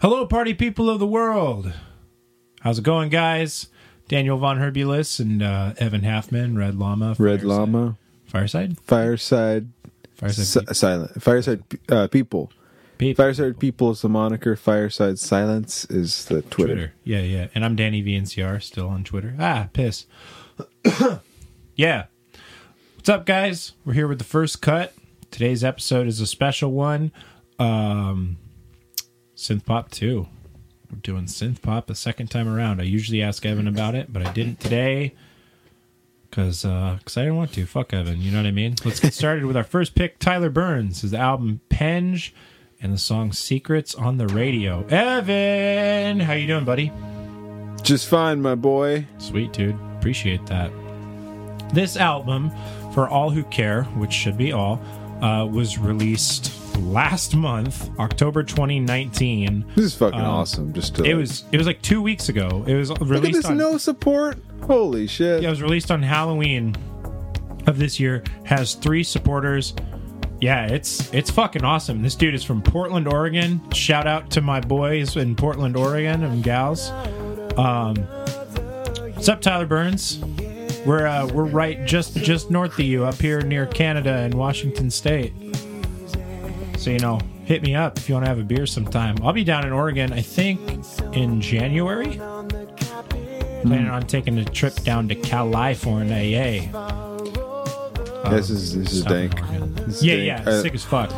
Hello, party people of the world. How's it going, guys? Daniel Von Herbulis and uh, Evan Halfmann, Red Llama. Red Fireside- Llama, Fireside? Fireside, Fireside. si- silent, Fireside uh, people. Pe- Fireside people is the moniker. Fireside silence is the Twitter. Twitter. Yeah, yeah. And I'm Danny VNCR, still on Twitter. Ah, piss. yeah. What's up, guys? We're here with the first cut. Today's episode is a special one. Um, synth pop too. We're doing synth pop the second time around. I usually ask Evan about it, but I didn't today because uh, cause I didn't want to. Fuck Evan, you know what I mean? Let's get started with our first pick Tyler Burns, his album Penge and the song Secrets on the Radio. Evan, how you doing, buddy? Just fine, my boy. Sweet, dude. Appreciate that. This album, for all who care, which should be all, uh, was released last month, October 2019. This is fucking awesome. Just to Um, It was it was like two weeks ago. It was look at released this on no support. Holy shit! yeah, it was released on Halloween of this year. Has three supporters. Yeah, it's it's fucking awesome. This dude is from Portland, Oregon. Shout out to my boys in Portland, Oregon, and gals. Um, what's up, Tyler Burns? We're uh, we're right just just north of you, up here near Canada and Washington State. So you know, hit me up if you want to have a beer sometime. I'll be down in Oregon, I think, in January. Planning on taking a trip down to California. this is this is South dank. This is Yeah, dank. yeah, Uh, sick as fuck.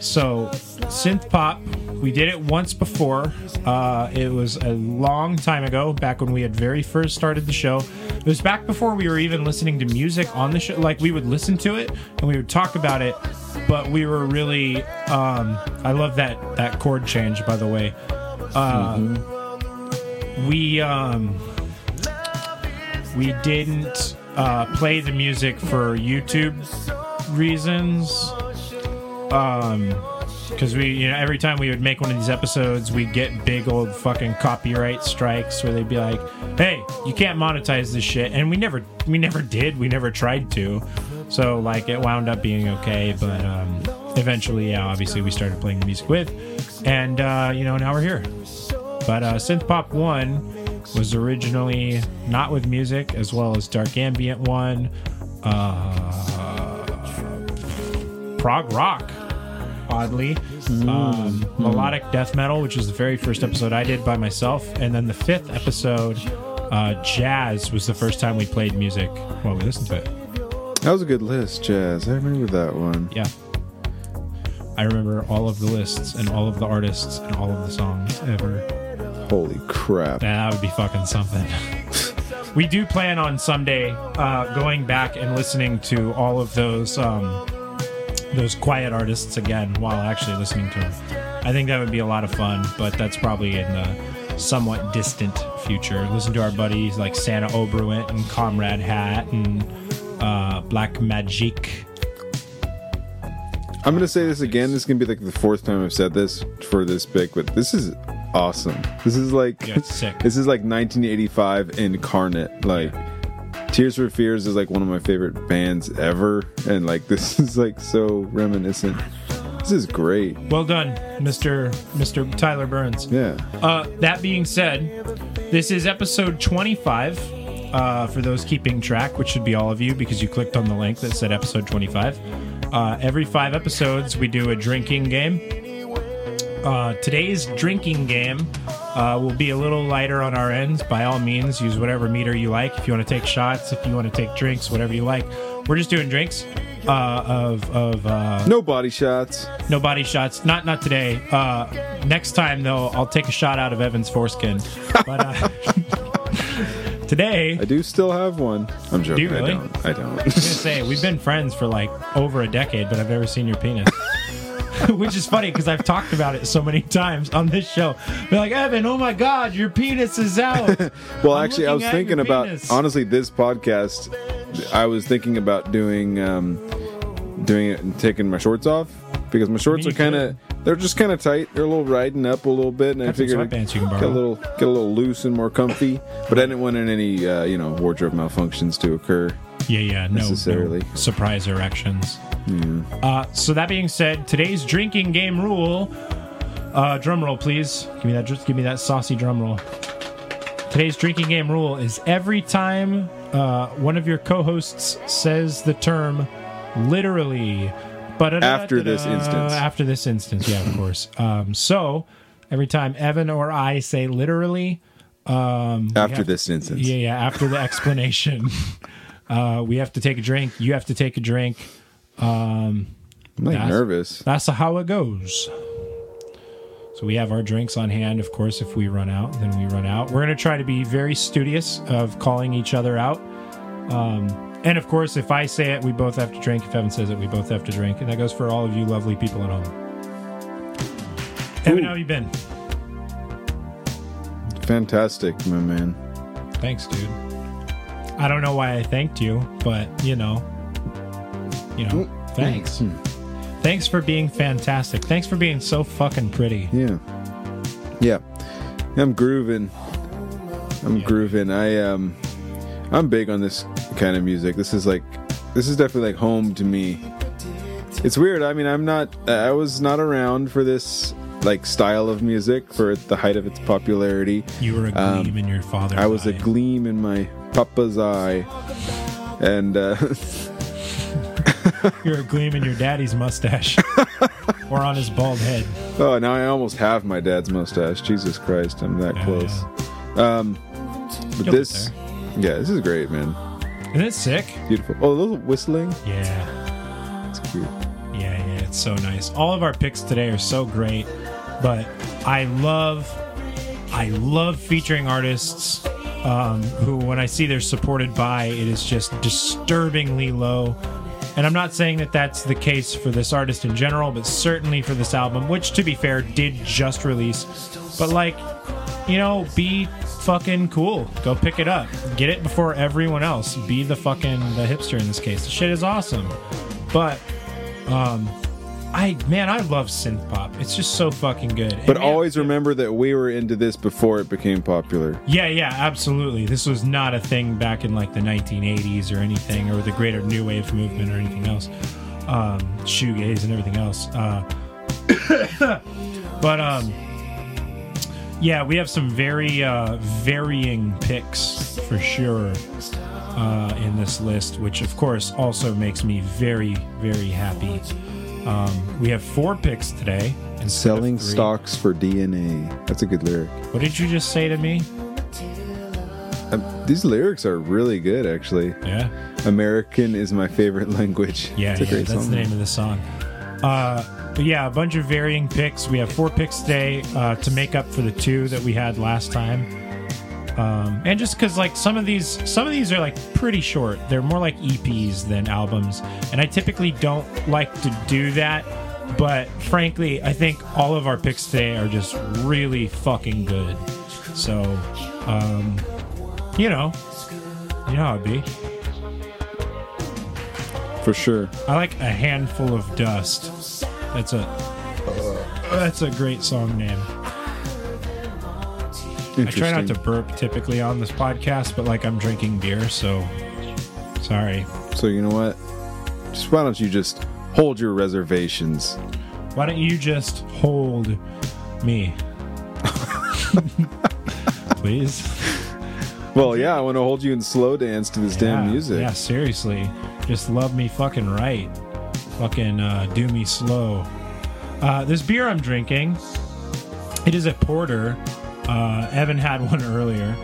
So, synth pop, we did it once before. Uh, it was a long time ago, back when we had very first started the show. It was back before we were even listening to music on the show. Like, we would listen to it and we would talk about it, but we were really. Um, I love that, that chord change, by the way. Uh, We. Um, we didn't uh, play the music for YouTube reasons. Um, because we, you know, every time we would make one of these episodes, we'd get big old fucking copyright strikes where they'd be like, "Hey, you can't monetize this shit," and we never, we never did, we never tried to. So like, it wound up being okay, but um, eventually, yeah, obviously, we started playing the music with, and uh, you know, now we're here. But uh, Synth Pop 1 was originally not with music, as well as Dark Ambient 1, uh, prog rock, oddly, um, melodic death metal, which was the very first episode I did by myself, and then the fifth episode, uh, jazz, was the first time we played music while we listened to it. That was a good list, Jazz. I remember that one. Yeah. I remember all of the lists and all of the artists and all of the songs ever. Holy crap! That would be fucking something. we do plan on someday uh, going back and listening to all of those um, those quiet artists again while actually listening to them. I think that would be a lot of fun, but that's probably in the somewhat distant future. Listen to our buddies like Santa Oberwent and Comrade Hat and uh, Black Magic. I'm gonna say this again. This is gonna be like the fourth time I've said this for this pick, but this is awesome. This is like Yeah, it's sick. this is like 1985 incarnate. Like Tears for Fears is like one of my favorite bands ever, and like this is like so reminiscent. This is great. Well done, Mr. Mr. Tyler Burns. Yeah. Uh, that being said, this is episode 25. Uh, for those keeping track, which should be all of you because you clicked on the link that said episode 25. Uh, every five episodes, we do a drinking game. Uh, today's drinking game uh, will be a little lighter on our ends. By all means, use whatever meter you like. If you want to take shots, if you want to take drinks, whatever you like. We're just doing drinks uh, of of uh, No body shots. no body shots. Not not today. Uh, next time though, I'll take a shot out of Evan's foreskin. But uh, today, I do still have one. I'm joking. you really? I don't. I don't. I'm gonna say we've been friends for like over a decade, but I've never seen your penis. Which is funny because I've talked about it so many times on this show. Be like, Evan, oh my God, your penis is out. well, I'm actually, I was thinking about penis. honestly this podcast. I was thinking about doing um, doing it and taking my shorts off because my shorts are kind of they're just kind of tight. They're a little riding up a little bit, and I Got figured you can get a little get a little loose and more comfy. But I didn't want any uh, you know wardrobe malfunctions to occur. Yeah, yeah, no, Necessarily. no surprise erections. Uh, so that being said, today's drinking game rule Uh, drum roll, please. Give me that. Just give me that saucy drum roll. Today's drinking game rule is every time uh, one of your co-hosts says the term literally, but After this instance. after this instance, yeah, of course. Um, so every time Evan or I say literally, um, After have- this instance. yeah, yeah. After the explanation, uh, we have to take a drink. You have to take a drink. I'm like That's- nervous. That's how it goes. So we have our drinks on hand. Of course, if we run out, then we run out. We're going to try to be very studious of calling each other out. Um, and of course, if I say it, we both have to drink. If Evan says it, we both have to drink. And that goes for all of you lovely people at home. Evan, Ooh. how have you been? Fantastic, my man. Thanks, dude. I don't know why I thanked you, but you know, you know, thanks. Thanks for being fantastic. Thanks for being so fucking pretty. Yeah. Yeah. I'm grooving. I'm grooving. I um I'm big on this kind of music. This is like this is definitely like home to me. It's weird. I mean, I'm not I was not around for this like style of music for the height of its popularity. You were a Um, gleam in your father's I was a gleam in my papa's eye. And uh You're a gleam in your daddy's mustache. or on his bald head. oh, now I almost have my dad's mustache. Jesus Christ, I'm that Yeah, close. Um but You'll this yeah, this is great, man. Isn't it sick? Beautiful. Oh, a little whistling. Yeah. It's cute. Yeah, yeah, it's so nice. All of our picks today are so great, but I love, I love featuring artists um, who, when I see they're supported by, it is just disturbingly low. And I'm not saying that that's the case for this artist in general, but certainly for this album, which, to be fair, did just release. But like, you know, be fucking cool. Go pick it up. Get it before everyone else. Be the fucking the hipster in this case. The shit is awesome. But um I man, I love synth pop. It's just so fucking good. But man- always remember that we were into this before it became popular. Yeah, yeah, absolutely. This was not a thing back in like the 1980s or anything, or the greater new wave movement or anything else. Um, shoegaze and everything else. Uh, but um, yeah, we have some very uh, varying picks for sure uh, in this list, which of course also makes me very, very happy. Um, we have four picks today. Selling stocks for DNA. That's a good lyric. What did you just say to me? Um, these lyrics are really good, actually. Yeah. American is my favorite language. Yeah, it's a yeah great that's song. the name of the song. Uh, but yeah, a bunch of varying picks. We have four picks today uh, to make up for the two that we had last time. Um, and just because like some of these, some of these are like pretty short. They're more like EPs than albums, and I typically don't like to do that. But frankly, I think all of our picks today are just really fucking good. So, um, you know, you know how it be. For sure. I like a handful of dust. That's a that's a great song name. I try not to burp typically on this podcast, but like I'm drinking beer, so sorry. So you know what? Just why don't you just hold your reservations? Why don't you just hold me? Please. Well, yeah, I want to hold you in slow dance to this damn music. Yeah, seriously. Just love me fucking right. Fucking uh, do me slow. Uh, this beer I'm drinking, it is a porter. Uh, Evan had one earlier.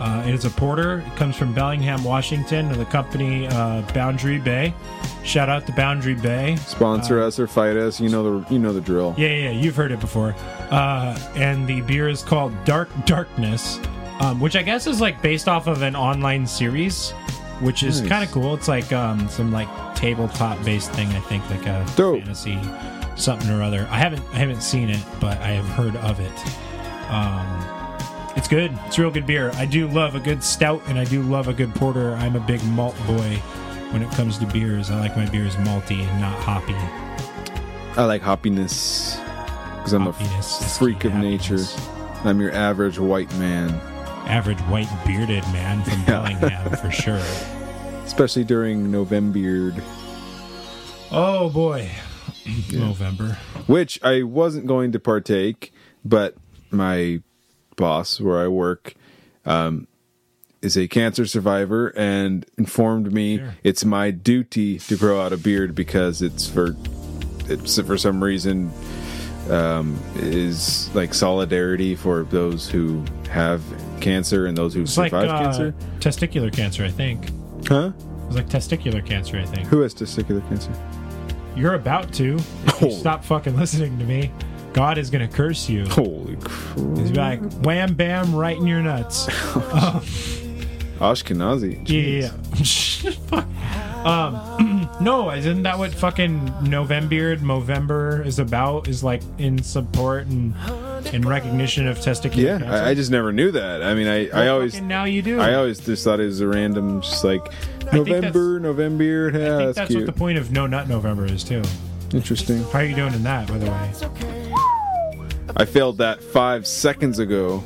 Uh, it is a porter. It comes from Bellingham, Washington, to the company uh, Boundary Bay. Shout out to Boundary Bay. Sponsor us or fight us. You know the you know the drill. Yeah, yeah, you've heard it before. Uh, and the beer is called Dark Darkness, um, which I guess is like based off of an online series, which is Nice. kind of cool. It's like um, some like tabletop based thing. I think like a Dope. fantasy something or other. I haven't I haven't seen it, but I have heard of it. Um, it's good. It's real good beer. I do love a good stout, and I do love a good porter. I'm a big malt boy when it comes to beers. I like my beers malty and not hoppy. I like hoppiness because I'm Hoppiness a freak of to nature. I'm your average white man, average white bearded man from Bellingham for sure. especially during November. Oh boy. November. which I wasn't going to partake, but my boss where I work um, is a cancer survivor and informed me Sure. it's my duty to grow out a beard because it's for it's for some reason um, is like solidarity for those who have cancer and those who It's like uh, cancer. testicular cancer, I think. Huh? It's like testicular cancer, I think. Who has testicular cancer? You're about to. If you stop fucking listening to me, God is gonna curse you. Holy crap! He's like wham bam right in your nuts. Ashkenazi. Yeah. Fuck. um, no, isn't that what fucking November, Movember is about? Is like in support and in recognition of testicular Yeah, cancer. I, I just never knew that. I mean, I, I always now you do. I always just thought it was a random, just like November, November. Yeah, I think that's, that's what the point of No Nut November is too. Interesting. How are you doing in that, by the way? I failed that five seconds ago.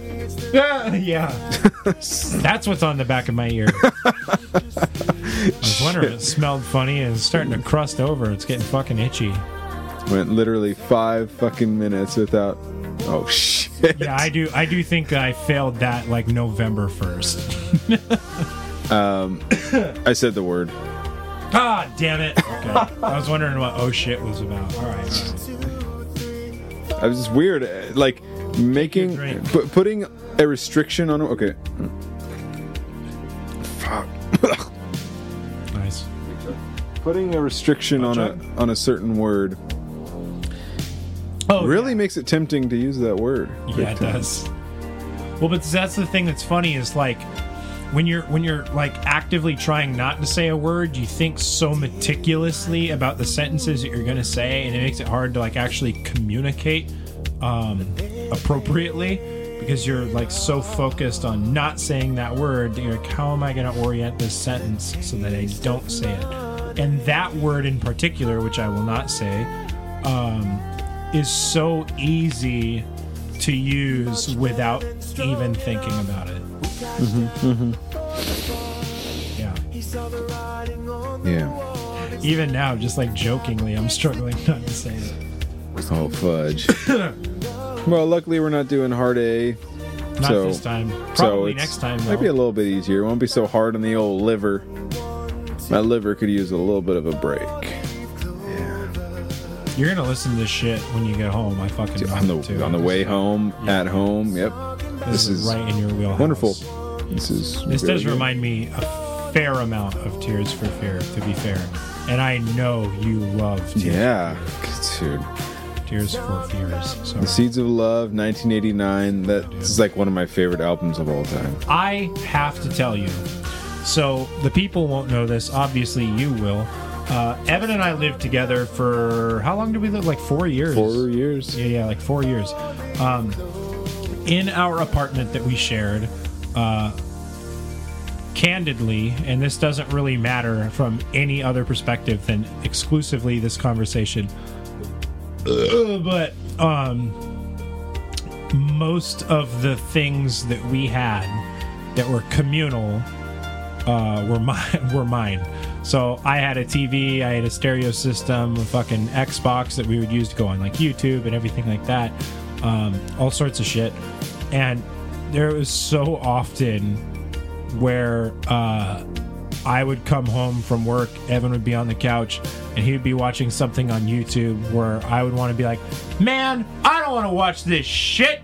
yeah. yeah. That's what's on the back of my ear. I was wondering, if it smelled funny and it's starting to crust over. It's getting fucking itchy. Went literally five fucking minutes without. Oh shit! Yeah, I do. I do think I failed that like November first. um, I said the word. Ah, damn it. Okay. I was wondering what oh shit was about. All right. all right. I was just weird, like making pu- putting a restriction on. Okay. Fuck. Nice. putting a restriction on a on a certain word Oh, really makes it tempting to use that word. Yeah, it time. does. Well, but that's the thing that's funny is like when you're when you're like actively trying not to say a word, you think so meticulously about the sentences that you're going to say, and it makes it hard to like actually communicate um, appropriately because you're like so focused on not saying that word that you're like, how am I going to orient this sentence so that I don't say it? And that word in particular, which I will not say, um, is so easy to use without even thinking about it. Yeah. Yeah. Even now, just like jokingly, I'm struggling not to say it. Oh fudge. well, luckily we're not doing hard A. Not So- this time. Probably it's- next time, though. Maybe a little bit easier. It won't be so hard on the old liver. My liver could use a little bit of a break. Yeah. You're gonna listen to this shit when you get home. I fucking know On the on the way home, Yeah. at home. Yep. This, this is, is right in your wheelhouse. Wonderful. This is This does good. remind me a fair amount of Tears for Fear, to be fair. And I know you love Tears, Yeah, dude. Tears for Fears. So The Seeds of Love, 1989. That this is like one of my favorite albums of all time. I have to tell you. So the people won't know this. Obviously, you will. Uh, Evan and I lived together for how long did we live? Like four years. Four years. Yeah, yeah, like four years. Um, in our apartment that we shared, uh, candidly, and this doesn't really matter from any other perspective than exclusively this conversation, but um, most of the things that we had that were communal uh, were mine. Were mine. So I had a TV, I had a stereo system, a fucking Xbox that we would use to go on like YouTube and everything like that, um, all sorts of shit. And there was so often where uh, I would come home from work, Evan would be on the couch, and he would be watching something on YouTube where I would want to be like, "Man, I don't want to watch this shit."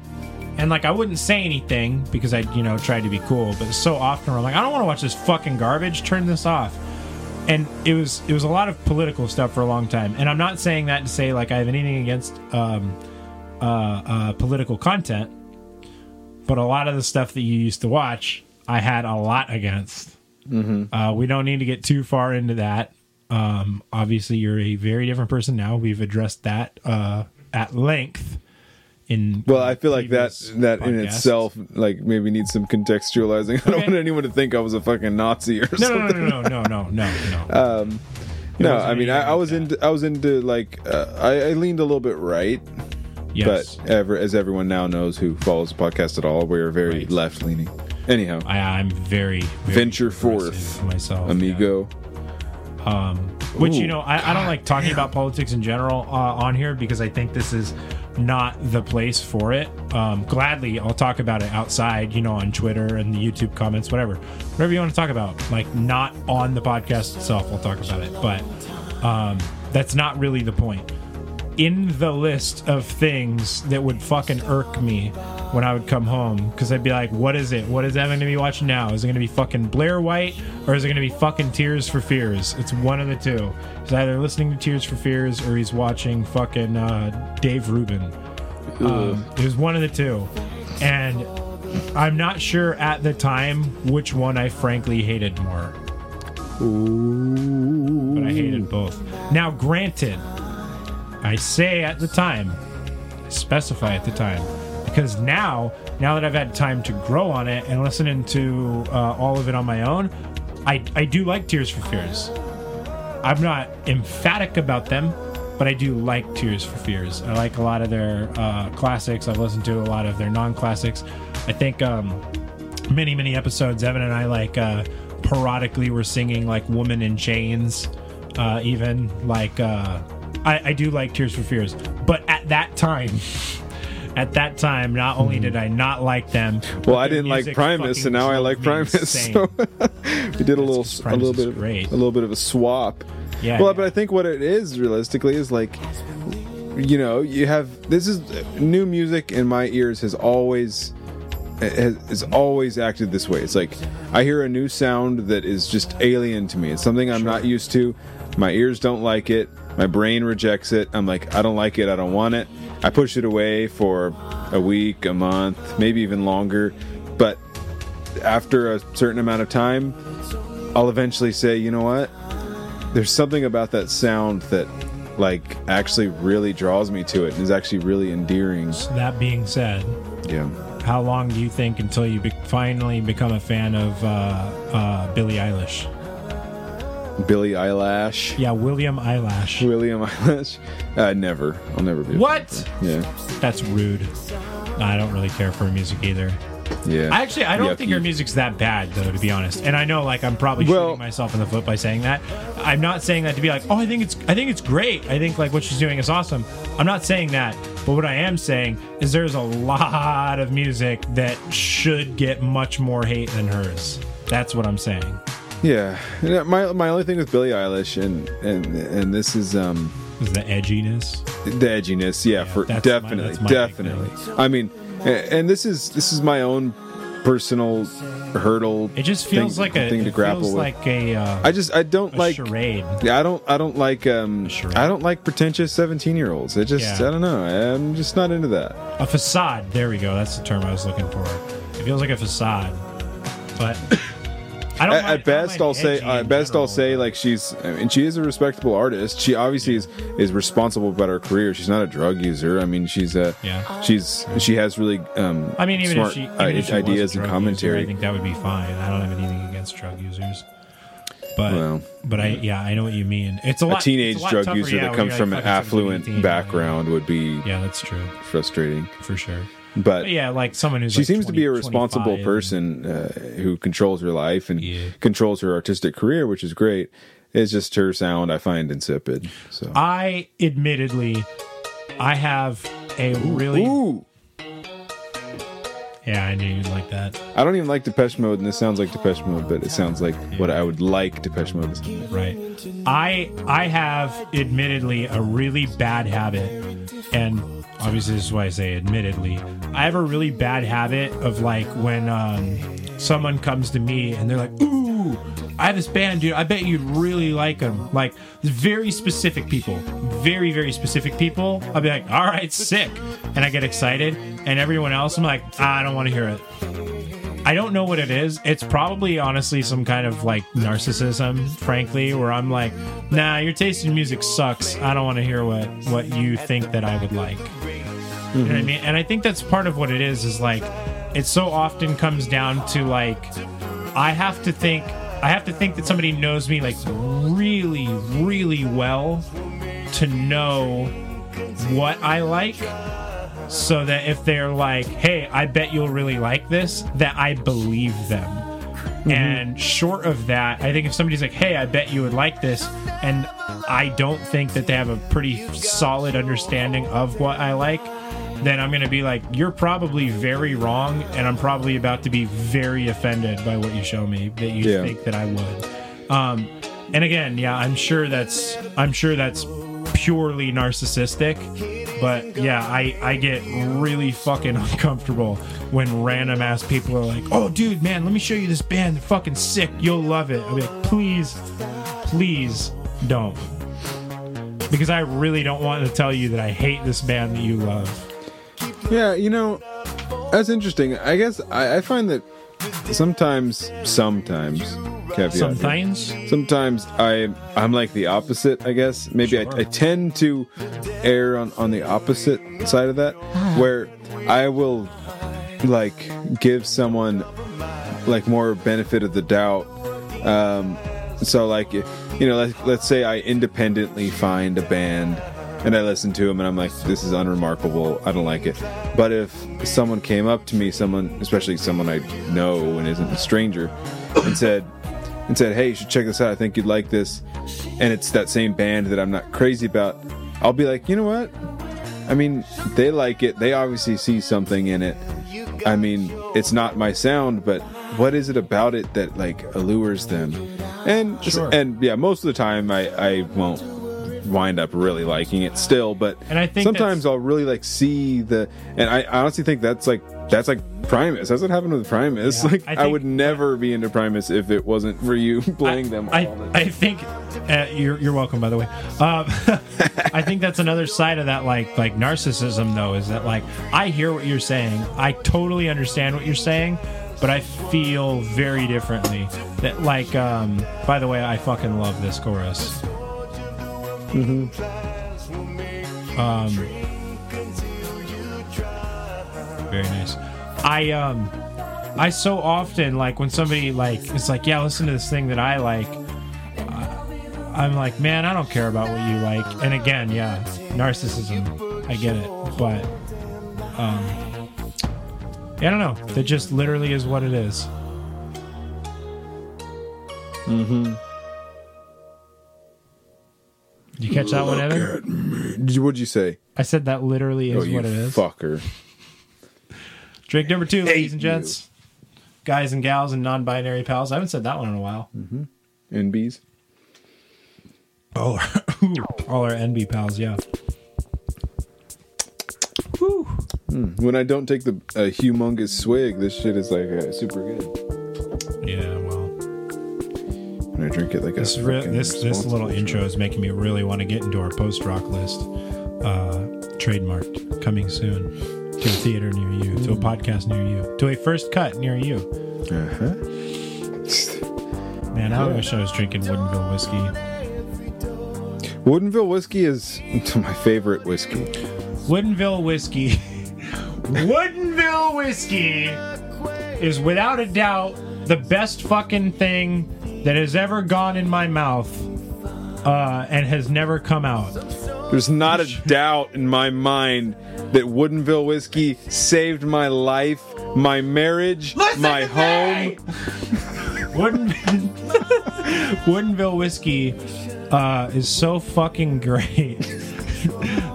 And like I wouldn't say anything because I, you know, tried to be cool, but so often I'm like, I don't want to watch this fucking garbage. Turn this off. And it was it was a lot of political stuff for a long time. And I'm not saying that to say like I have anything against um, uh, uh, political content, but a lot of the stuff that you used to watch, I had a lot against. Uh, we don't need to get too far into that. Um, obviously, you're a very different person now. We've addressed that uh, at length. In Well, I feel like that that in itself like maybe needs some contextualizing. I don't want anyone to think I was a fucking Nazi or No, something. no, no, no, no, no, no, no. No, wasn't I mean I, I was like into I was into like uh, I, I leaned a little bit right, yes, but ever as everyone now knows who follows the podcast at all, we are very Right. left leaning. Anyhow, I, I'm very, very venture forth, myself, amigo. yeah. Um, Which Ooh, you know, I, I don't like talking about politics in general uh, on here because I think this is not the place for it. Um, gladly, I'll talk about it outside, you know, on Twitter and the YouTube comments, whatever, whatever you want to talk about. Like not on the podcast itself, I'll talk about it, but um, that's not really the point. In the list of things that would fucking irk me when I would come home, because I'd be like, "What is it? What is Evan gonna be watching now? Is it gonna be fucking Blair White or is it gonna be fucking Tears for Fears? It's one of the two. He's either listening to Tears for Fears or he's watching fucking uh, Dave Rubin. Um, it was one of the two, and I'm not sure at the time which one I frankly hated more. But I hated both. Now, granted, I say at the time, specify at the time, because now, now that I've had time to grow on it and listening to uh, all of it on my own, I I do like Tears for Fears. I'm not emphatic about them, but I do like Tears for Fears. I like a lot of their uh, classics. I've listened to a lot of their non-classics. I think um, many many episodes, Evan and I like uh, periodically were singing like "Woman in Chains," uh, even like uh, I, I do like Tears for Fears, but at that time. At that time, not only did I not like them, Well, I didn't like Primus, and now I like Primus. So we did a little, a little bit, of, a little bit of a swap. Yeah, Well, yeah. but I think what it is realistically is like, you know, you have this is new music in my ears has always has, has always acted this way. It's like I hear a new sound that is just alien to me. It's something I'm not used to. My ears don't like it. My brain rejects it. I'm like, I don't like it. I don't want it. I push it away for a week, a month, maybe even longer. But after a certain amount of time, I'll eventually say, you know what? There's something about that sound that like actually really draws me to it and is actually really endearing. that being said, Yeah. how long do you think until you be- finally become a fan of uh, uh, Billie Eilish? Billy Eyelash. Yeah, William Eyelash. William Eyelash. Uh, never. I'll never be. What? Yeah. That's rude. I don't really care for music either. Yeah. I actually I don't Yucky. think her music's that bad though, to be honest. And I know like I'm probably Well- shooting myself in the foot by saying that. I'm not saying that to be like, oh, I think it's I think it's great. I think like what she's doing is awesome. I'm not saying that. But what I am saying is there's a lot of music that should get much more hate than hers. That's what I'm saying. Yeah. Yeah, My my only thing with Billie Eilish and and and this is um Is the edginess. the edginess. Yeah, for that's my- definitely, that's my definitely. I mean, a- and this is this is my own personal hurdle. It just feels thing, like a thing to it grapple feels with. like a, uh, I just I don't like charade. Yeah, I don't. I don't like. Um. I don't like pretentious seventeen-year-olds. It just. Yeah. I don't know. I'm just not into that. A facade. There we go. That's the term I was looking for. It feels like a facade, but I don't. At, mind- at best, I'll say. edgy Uh, in at best, general. I'll say like she's. I mean, she is a respectable artist. She obviously is is responsible about her career. She's not a drug user. I mean, she's a. Yeah. She's she has really. Um, I mean, even smart if she, even i- if she was ideas and commentary. user, I think that would be fine. I don't have anything against drug users. But Well, but I yeah I know what you mean. It's a a teenage it's a lot drug tougher, user yeah, that comes you're, from like, an affluent 18, background would be Yeah, that's true frustrating. for sure. But yeah, like someone who's she like seems to be a responsible person uh, who controls her life and Yeah. controls her artistic career, which is great. It's just her sound I find insipid. So I admittedly, I have a really Ooh, yeah I knew you'd like that. I don't even like Depeche Mode, and this sounds like Depeche Mode, but it sounds like what I would like Depeche Mode like. Right. I I have admittedly a really bad habit, and obviously this is why I say admittedly. I have a really bad habit of like when um, someone comes to me and they're like, "Ooh, I have this band, dude. I bet you'd really like them." Like very specific people, very very specific people. I'll be like, "All right, sick," and I get excited, and everyone else, I'm like, "I don't want to hear it." I don't know what it is. It's probably honestly some kind of like narcissism, frankly, where I'm like, nah, your taste in music sucks. I don't want to hear what what you think that I would like. You know I mean? And I think that's part of what it is. Is like, it so often comes down to like, I have to think. I have to think that somebody knows me like really, really well to know what I like so that if they're like, "Hey, I bet you'll really like this," that I believe them. Mm-hmm. And short of that, I think if somebody's like, "Hey, I bet you would like this," and I don't think that they have a pretty solid understanding of what I like, then I'm going to be like, you're probably very wrong, and I'm probably about to be very offended by what you show me that you Yeah. think that I would. Um, and again, yeah, I'm sure that's I'm sure that's purely narcissistic. But yeah, I, I get really fucking uncomfortable when random ass people are like, "Oh, dude, man, let me show you this band. They're fucking sick. You'll love it." I'll be like, "Please, please don't," because I really don't want to tell you that I hate this band that you love. Yeah, you know, that's interesting. I guess I, I find that sometimes, sometimes, caveat here, Sometimes, sometimes I I'm like the opposite. I guess maybe I, Sure. I tend to err on on the opposite side of that, where I will like give someone like more benefit of the doubt. Um, so like you know, let, let's say I independently find a band and I listen to them and I'm like, this is unremarkable. I don't like it. But if someone came up to me, someone, especially someone I know and isn't a stranger, and said, and said, hey, you should check this out. I think you'd like this, and it's that same band that I'm not crazy about, I'll be like, you know what? I mean, they like it. They obviously see something in it. I mean, it's not my sound, but what is it about it that like allures them? And Sure. and yeah, most of the time I I won't wind up really liking it still, but And I think sometimes I'll really like see the and I honestly think that's like that's like Primus. That's what happened with Primus. Yeah, like I I, would never be into Primus if it wasn't for you playing them all I, the I think uh, you're you're welcome by the way. Um, I think that's another side of that like like narcissism though is that like I hear what you're saying. I totally understand what you're saying, but I feel very differently. That like um by the way, I fucking love this chorus. Um very nice. I um I so often like when somebody like it's like, yeah, listen to this thing that I like. uh, I'm like, man, I don't care about what you like. And again, yeah, narcissism. I get it, but um, I don't know. That just literally is what it is. Mm-hmm. Did you catch that one, Evan? Did you, what'd you say? I said that literally is oh, you what it is. fucker. Drink number two, ladies and gents, guys and gals, and non-binary pals. I haven't said that one in a while. NBs. All our, all our NB pals, yeah. Whew. When I don't take the a humongous swig, this shit is like uh, super good. Yeah, I drink it like this re- this this little intro is making me really want to get into our post rock list. Uh, trademarked, coming soon to a theater near you, to a podcast near you, to a first cut near you. Uh-huh. Man, I wish I was drinking Woodinville whiskey. Woodinville whiskey is my favorite whiskey. Woodinville whiskey. Woodinville whiskey is without a doubt the best fucking thing that has ever gone in my mouth uh, and has never come out. There's not a doubt in my mind that Woodinville whiskey saved my life, my marriage, my home. Wooden Woodinville whiskey uh, is so fucking great.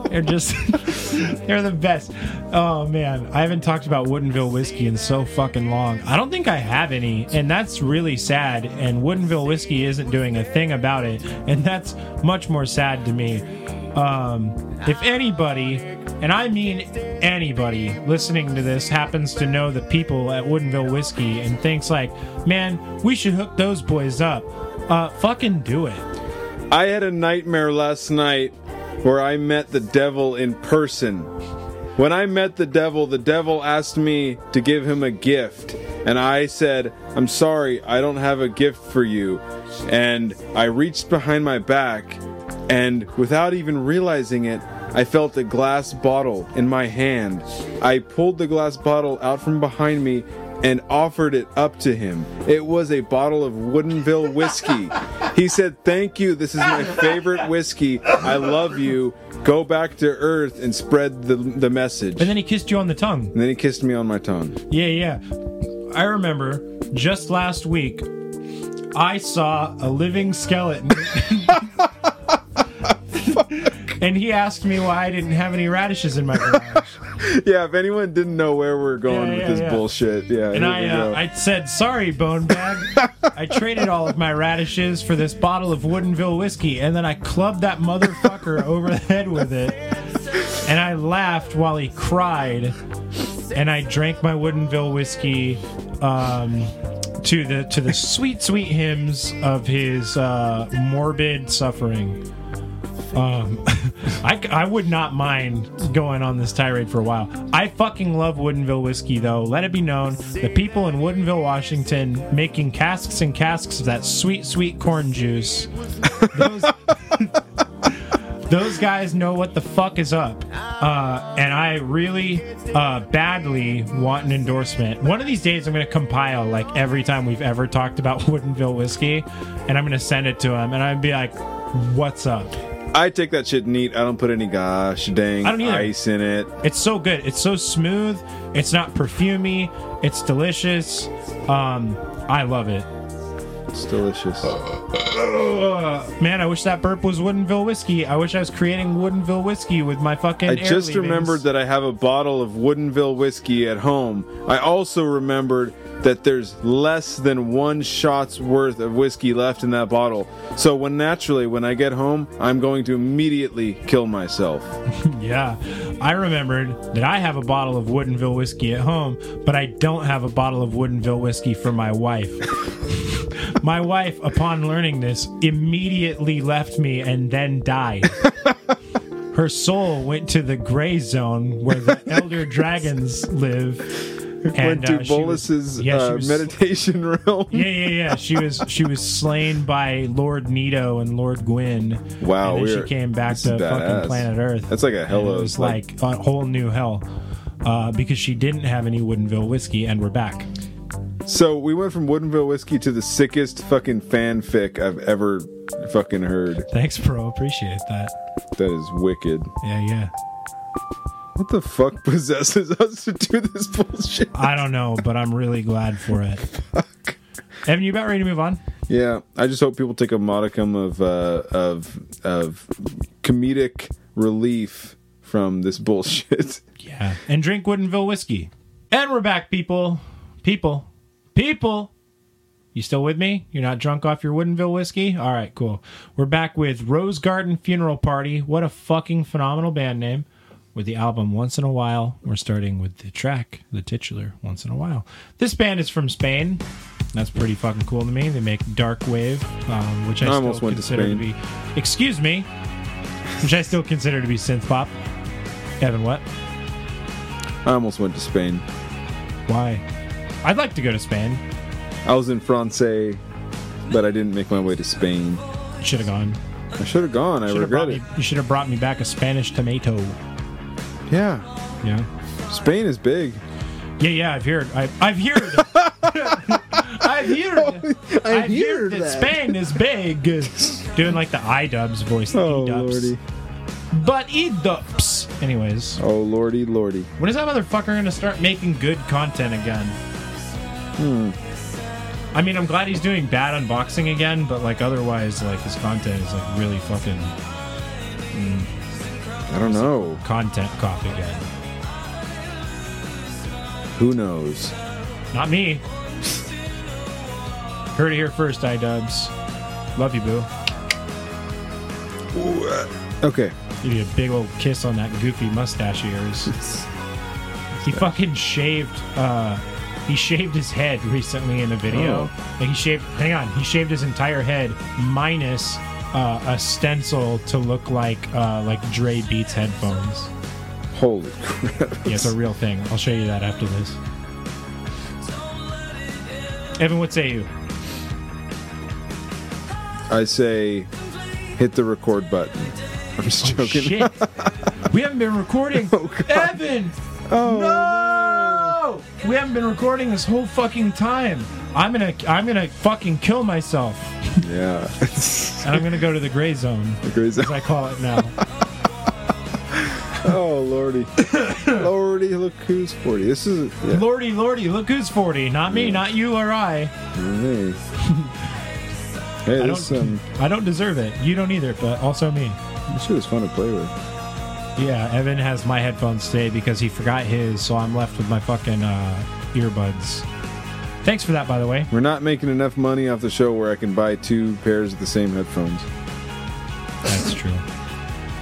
They're just they're the best. Oh man, I haven't talked about Woodinville whiskey in so fucking long. I don't think I have any, and that's really sad. And Woodinville whiskey isn't doing a thing about it, and that's much more sad to me. Um, if anybody, and I mean anybody listening to this happens to know the people at Woodinville Whiskey and thinks like, man, we should hook those boys up, uh, fucking do it. I had a nightmare last night where I met the devil in person. When I met the devil, the devil asked me to give him a gift. And I said, I'm sorry, I don't have a gift for you. And I reached behind my back, and without even realizing it, I felt a glass bottle in my hand. I pulled the glass bottle out from behind me and offered it up to him. It was a bottle of Woodinville whiskey. He said, Thank you. This is my favorite whiskey. I love you. Go back to Earth and spread the, the message. And then he kissed you on the tongue. And then he kissed me on my tongue. Yeah, yeah. I remember just last week, I saw a living skeleton and he asked me why I didn't have any radishes in my garage. Yeah, if anyone didn't know where we're going Yeah, with this yeah. bullshit, yeah. And I, uh. I said, sorry, bone bag. I traded all of my radishes for this bottle of Woodinville whiskey, and then I clubbed that motherfucker over the head with it. And I laughed while he cried. And I drank my Woodinville whiskey um, to the to the sweet, sweet hymns of his uh, morbid suffering. Um, I, I would not mind going on this tirade for a while. I fucking love Woodinville whiskey, though. Let it be known the people in Woodinville, Washington, making casks and casks of that sweet, sweet corn juice. Those, those guys know what the fuck is up. Uh, and I really uh, badly want an endorsement. One of these days, I'm going to compile like every time we've ever talked about Woodinville whiskey, and I'm going to send it to him, and I'd be like, "What's up?" I take that shit neat. I don't put any gosh dang I don't either. ice in it. It's so good. It's so smooth. It's not perfumey. It's delicious. Um, I love it. It's delicious. Man, I wish that burp was Woodinville whiskey. I wish I was creating Woodinville whiskey with my fucking. I just leavings. remembered that I have a bottle of Woodinville whiskey at home. I also remembered that there's less than one shot's worth of whiskey left in that bottle. So when naturally when I get home, I'm going to immediately kill myself. Yeah, I remembered that I have a bottle of Woodinville whiskey at home, but I don't have a bottle of Woodinville whiskey for my wife. my wife, upon learning this, immediately left me and then died. Her soul went to the gray zone where the elder dragons live. Went to uh, she was- Bolas's yeah, uh, was- meditation realm. yeah, yeah, yeah. She was she was slain by Lord Nito and Lord Gwyn. Wow, and she came back to fucking planet Earth. That's like a hell of, It was like- like, a whole new hell uh, because she didn't have any Woodinville whiskey, and we're back. So we went from Woodinville whiskey to the sickest fucking fanfic I've ever fucking heard. Thanks, bro. Appreciate that. That is wicked. Yeah, yeah. What the fuck possesses us to do this bullshit? I don't know, but I'm really glad for it. fuck. Evan, you about ready to move on? Yeah, I just hope people take a modicum of uh, of of comedic relief from this bullshit. Yeah. And drink Woodinville whiskey. And we're back, people. People. People. You still with me? You're not drunk off your Woodinville whiskey? All right, cool. We're back with Rose Garden Funeral Party. What a fucking phenomenal band name. With the album Once in a While. We're starting with the track, the titular, Once in a While. This band is from Spain. That's pretty fucking cool to me. They make dark wave, um, which I, I still almost went to consider to, Spain. be. Excuse me. Which I still consider to be synth pop. Evan, what? I almost went to Spain. Why? I'd like to go to Spain. I was in France, but I didn't make my way to Spain. Should have gone. I should have gone. I Should have regret brought it. me. You should have brought me back a Spanish tomato. Yeah, Yeah. Spain is big. Yeah, yeah. I've heard. I, I've heard. I've heard. I've heard that, Spain is big. Doing like the iDubbbz voice. The Oh E-dubs. lordy. But E dubs. Anyways, Oh lordy, lordy. when is that motherfucker gonna start making good content again? Hmm. I mean, I'm glad he's doing bad unboxing again, but like otherwise, like his content is like really fucking I don't know. content cop again. Who knows? Not me. Heard it here first, iDubbbz. Love you, boo. Ooh, uh, okay. Give you a big old kiss on that goofy mustache of yours. He fucking shaved. uh He shaved his head recently in a video. Like he shaved. Hang on. He shaved his entire head minus uh, a stencil to look like uh like Dre Beats headphones. Holy crap. Yeah, it's a real thing. I'll show you that after this. Evan, what say you? I say hit the record button. I'm just joking. Shit. we haven't been recording. Evan! Oh, No! We haven't been recording this whole fucking time. I'm gonna I'm gonna fucking kill myself. yeah. And I'm gonna go to the gray zone, Crazy. as I call it now. Oh lordy. lordy, look who's 40. This is yeah. Lordy, lordy, look who's 40. Not me, not you or I. Hey. Hey, I this don't um I don't deserve it. You don't either, but also me. This shit is fun to play with. Yeah, Evan has my headphones today because he forgot his, so I'm left with my fucking uh, earbuds. Thanks for that, by the way. We're not making enough money off the show where I can buy two pairs of the same headphones. That's true.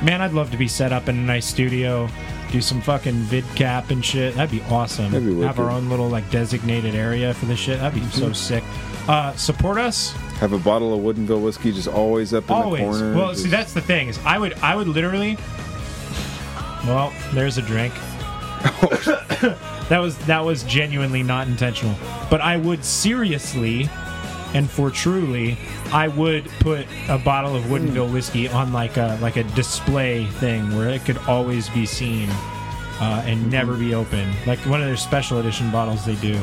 Man, I'd love to be set up in a nice studio, do some fucking vid cap and shit. That'd be awesome. That'd be Have our own little like designated area for this shit. That'd be so sick. Uh, support us Have a bottle of Woodinville whiskey just always up in always. the corner. Well, just- see, that's the thing is, I would, I would literally. Well, there's a drink. that was that was genuinely not intentional, but I would seriously, and for truly, I would put a bottle of Woodinville whiskey on like a like a display thing where it could always be seen uh, and never be open, like one of their special edition bottles they do.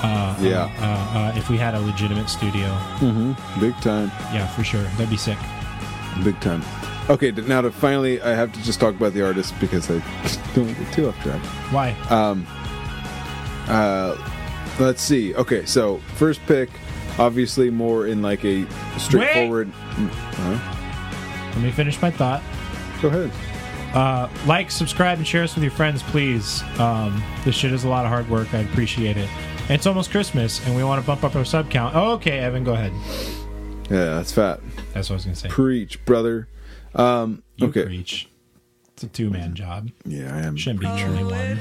Uh, Yeah. Uh, uh, if we had a legitimate studio, Mhm. big time, yeah, for sure, that'd be sick. big time. Okay, now to finally, I have to just talk about the artist because I don't want to get too off track. Why? Um, Uh, let's see. Okay, so first pick, obviously more in like a straightforward. Huh? Let me finish my thought. Go ahead. Uh, like, subscribe, and share us with your friends, please. Um, this shit is a lot of hard work. I'd appreciate it. And it's almost Christmas, and we want to bump up our sub count. Oh, okay, Evan, go ahead. Yeah, that's fat. That's what I was gonna say. Preach, brother. Um, You okay. preach. It's a two man job. Yeah, I am. Shouldn't be the only one.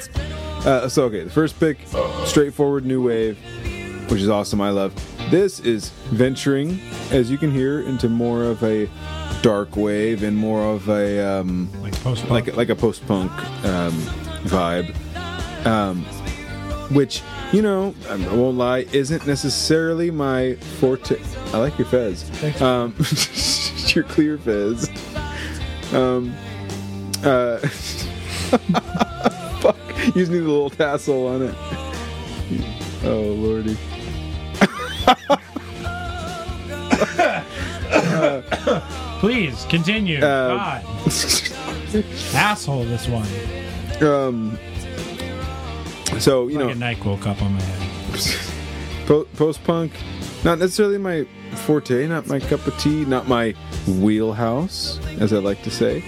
Uh, so okay, the first pick, straightforward new wave, which is awesome. I love. This is venturing, as you can hear, into more of a dark wave and more of a um, Like post like like a post punk um, vibe, um, which you know I won't lie isn't necessarily my forte. I like your fez, Thanks. um, your clear fez. Um, uh, fuck, you just need a little tassel on it. Oh lordy. Please continue. Uh, God, asshole. This one. um. So you Like know, a Nyquil cup on my head. post punk, not necessarily my forte, not my cup of tea, not my wheelhouse, as I like to say,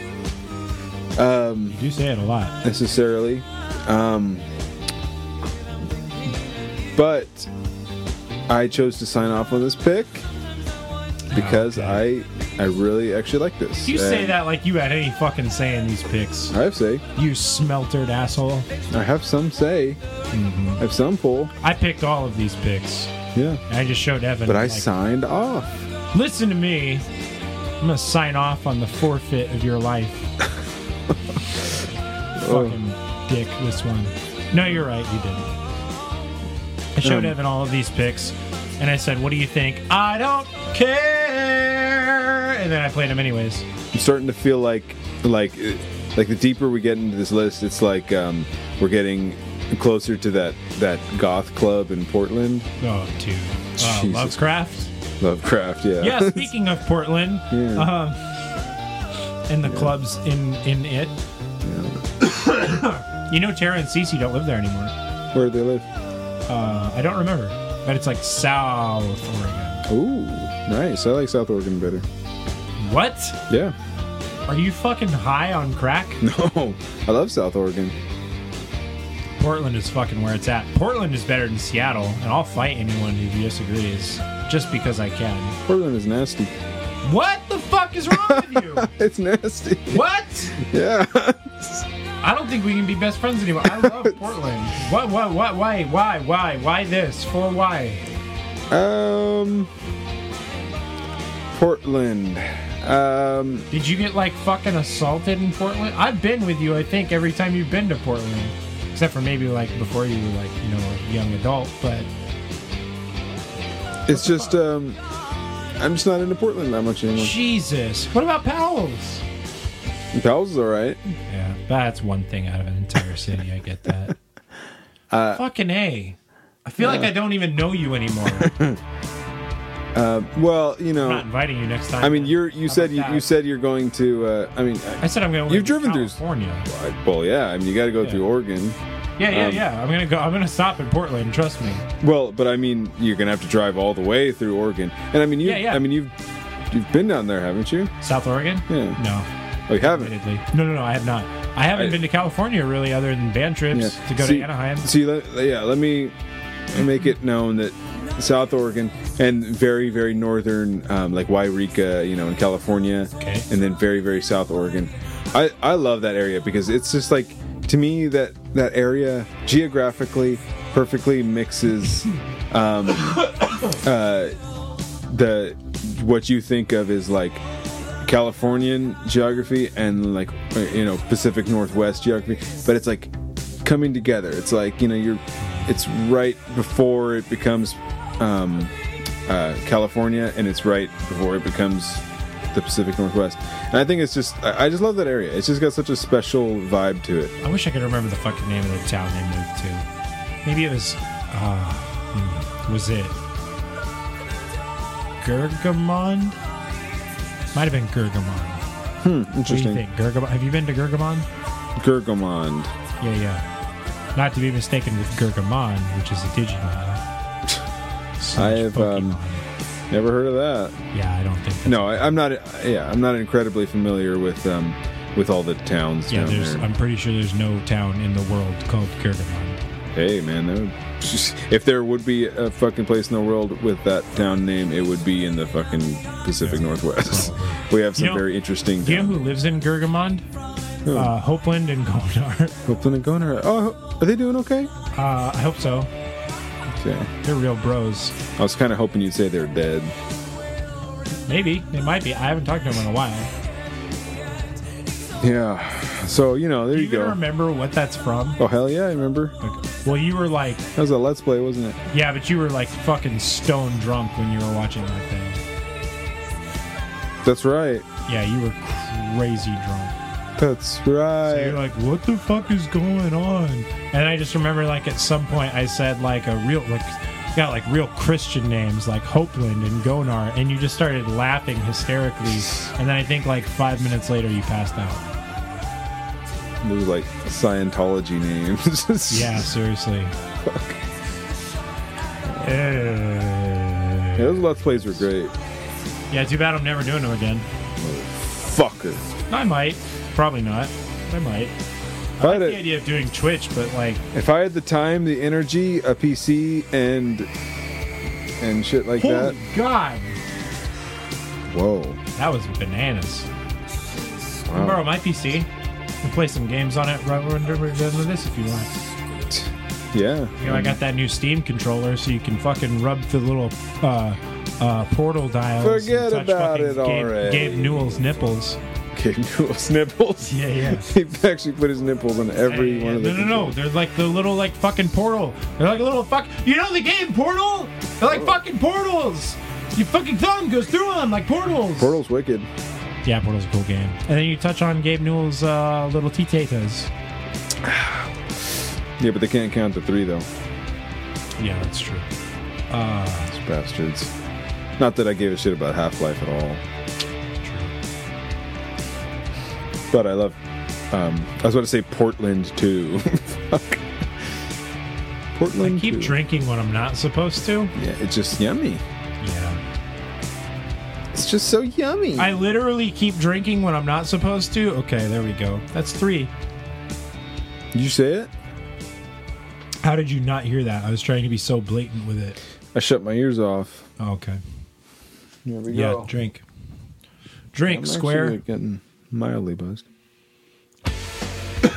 Um, You do say it a lot. necessarily. Um, but I chose to sign off on this pick because Okay. I I really actually like this. You say And that like you had any fucking say in these picks. I have say. You smeltered asshole. I have some say. Mm-hmm. I have some pull. I picked all of these picks. Yeah. I just showed Evan. But I like, signed off. Listen to me. I'm gonna sign off on the forfeit of your life. Oh. Fucking dick, this one. No, you're right. You didn't. I showed Um, Evan all of these picks, and I said, "What do you think?" I don't care. And then I played them anyways. I'm starting to feel like like uh, like the deeper we get into this list, it's like um, we're getting closer to that that goth club in Portland, Oh, dude. Uh. Lovecraft. Lovecraft. Yeah. Yeah. Speaking of Portland, Yeah. um, and the clubs in in it. you know, Tara and Cece don't live there anymore. Where do they live? Uh, I don't remember, but it's like South Oregon. Ooh, nice. I like South Oregon better. What? Yeah. Are you fucking high on crack? No, I love South Oregon. Portland is fucking where it's at. Portland is better than Seattle, and I'll fight anyone who disagrees just because I can. Portland is nasty. What the fuck is wrong with you? It's nasty. What? Yeah. I don't think we can be best friends anymore. I love Portland. What? What? What? Why? Why? Why? Why this? For why? um. Portland. Um. Did you get like fucking assaulted in Portland? I've been with you. I think every time you've been to Portland, except for maybe like before you were like you know a young adult. But It's just um. I'm just not into Portland that much anymore. Jesus, what about Powell's? Powell's is all right. Yeah, that's one thing out of an entire city. I get that. Uh, Fucking a. I feel like I don't even know you anymore. Uh, well, you I'm know, not inviting you next time. I mean, you're you How said you, you, said you're going to. Uh, I mean, I said I'm going. To. You've driven through- California. Well, yeah. I mean, you got to go Yeah. through Oregon. Yeah, yeah, Um, yeah. I'm gonna go. I'm gonna stop in Portland. Trust me. Well, but I mean, you're gonna have to drive all the way through Oregon. And I mean, you. Yeah, yeah. I mean, you've you've been down there, haven't you? South Oregon? Yeah. No. Oh, you haven't? No, no, no, I have not. I haven't I- been to California really, other than band trips to go see, to Anaheim. See, let, yeah, let me make it known that South Oregon and very, very northern, um, like Yreka, you know, in California, Okay. and then very, very South Oregon. I I love that area because it's just like to me that that area geographically perfectly mixes um, uh, the what you think of as like Californian geography and like uh, you know Pacific Northwest geography, but it's like coming together. It's like you know you're, it's right before it becomes um, uh, California, and it's right before it becomes the Pacific Northwest. And I think it's just I, I just love that area. It's just got such a special vibe to it. I wish I could remember the fucking name of the town they moved to. Maybe it was. Uh, hmm, was it Gergamond? Might have been Gergamond. What do you Interesting. think? Gergamond? Have you been to Gergamond? Gurgamond. Yeah, yeah. Not to be mistaken with Gergamon, which is a Digimon. Slash have, um, Never heard of that. Yeah, I don't think. That's No, I, I'm not. Yeah, I'm not incredibly familiar with um with all the towns Yeah, down there's. there. I'm pretty sure there's no town in the world called Gergamon. Hey, man, that would, if there would be a fucking place in the world with that town name, it would be in the fucking Pacific Northwest. we have some You know- very interesting. Do you know who lives in Gergamond? Uh, Hopeland and Gonar. Hopefully and Goner. Oh, are they doing okay? Uh, I hope so. Okay. They're real bros. I was kind of hoping you'd say they're dead. Maybe they might be. I haven't talked to them in a while. Yeah. So you know, there Do you you even go. remember what that's from? Oh hell yeah, I remember. Well, you were like, That was a Let's Play, wasn't it? yeah, but you were like fucking stone drunk when you were watching that thing. That's right. Yeah, you were crazy drunk. That's right. So you're like, what the fuck is going on? And I just remember, like, at some point, I said, like, a real, like, got like real Christian names like Hopeland and Gonar, and you just started laughing hysterically. And then I think, like, five minutes later, you passed out. Those like Scientology names. Yeah, seriously. Yeah, Uh, those Let's Plays were great. yeah, too bad I'm never doing them again. Fucker. I might. Probably not. I might. I like the idea of doing Twitch, but like, if I had the time, the energy, a PC, and and shit like holy that, god, whoa, that was bananas. You can wow. borrow my PC and play some games on it right when we're done with this if you want. yeah. You know, I got that new Steam controller, so you can fucking rub the little uh, uh, portal dials. and Forget touch about fucking it Gabe, already. Gabe Newell's nipples. Gabe Newell's nipples. Yeah, yeah. he actually put his nipples on every Yeah, one of no, the. no, no. No. They're like the little like fucking portal. They're like a little fuck. You know the game Portal? They're Oh. like fucking portals. Your fucking thumb goes through them like portals. Portal's wicked. Yeah, Portal's a cool game. And then you touch on Gabe Newell's uh, little titatas. Yeah, but they can't count to three though. Yeah, that's true. Uh, Those bastards. Not that I gave a shit about Half Life at all, but I love. Um, I was about to say Portland too. Portland. I keep too. drinking when I'm not supposed to. Yeah, it's just yummy. Yeah. It's just so yummy. I literally keep drinking when I'm not supposed to. Okay, there we go. That's three. Did you say it? How did you not hear that? I was trying to be so blatant with it. I shut my ears off. Oh, okay. There we Yeah, go. drink. Drink, I'm square. actually getting mildly buzzed.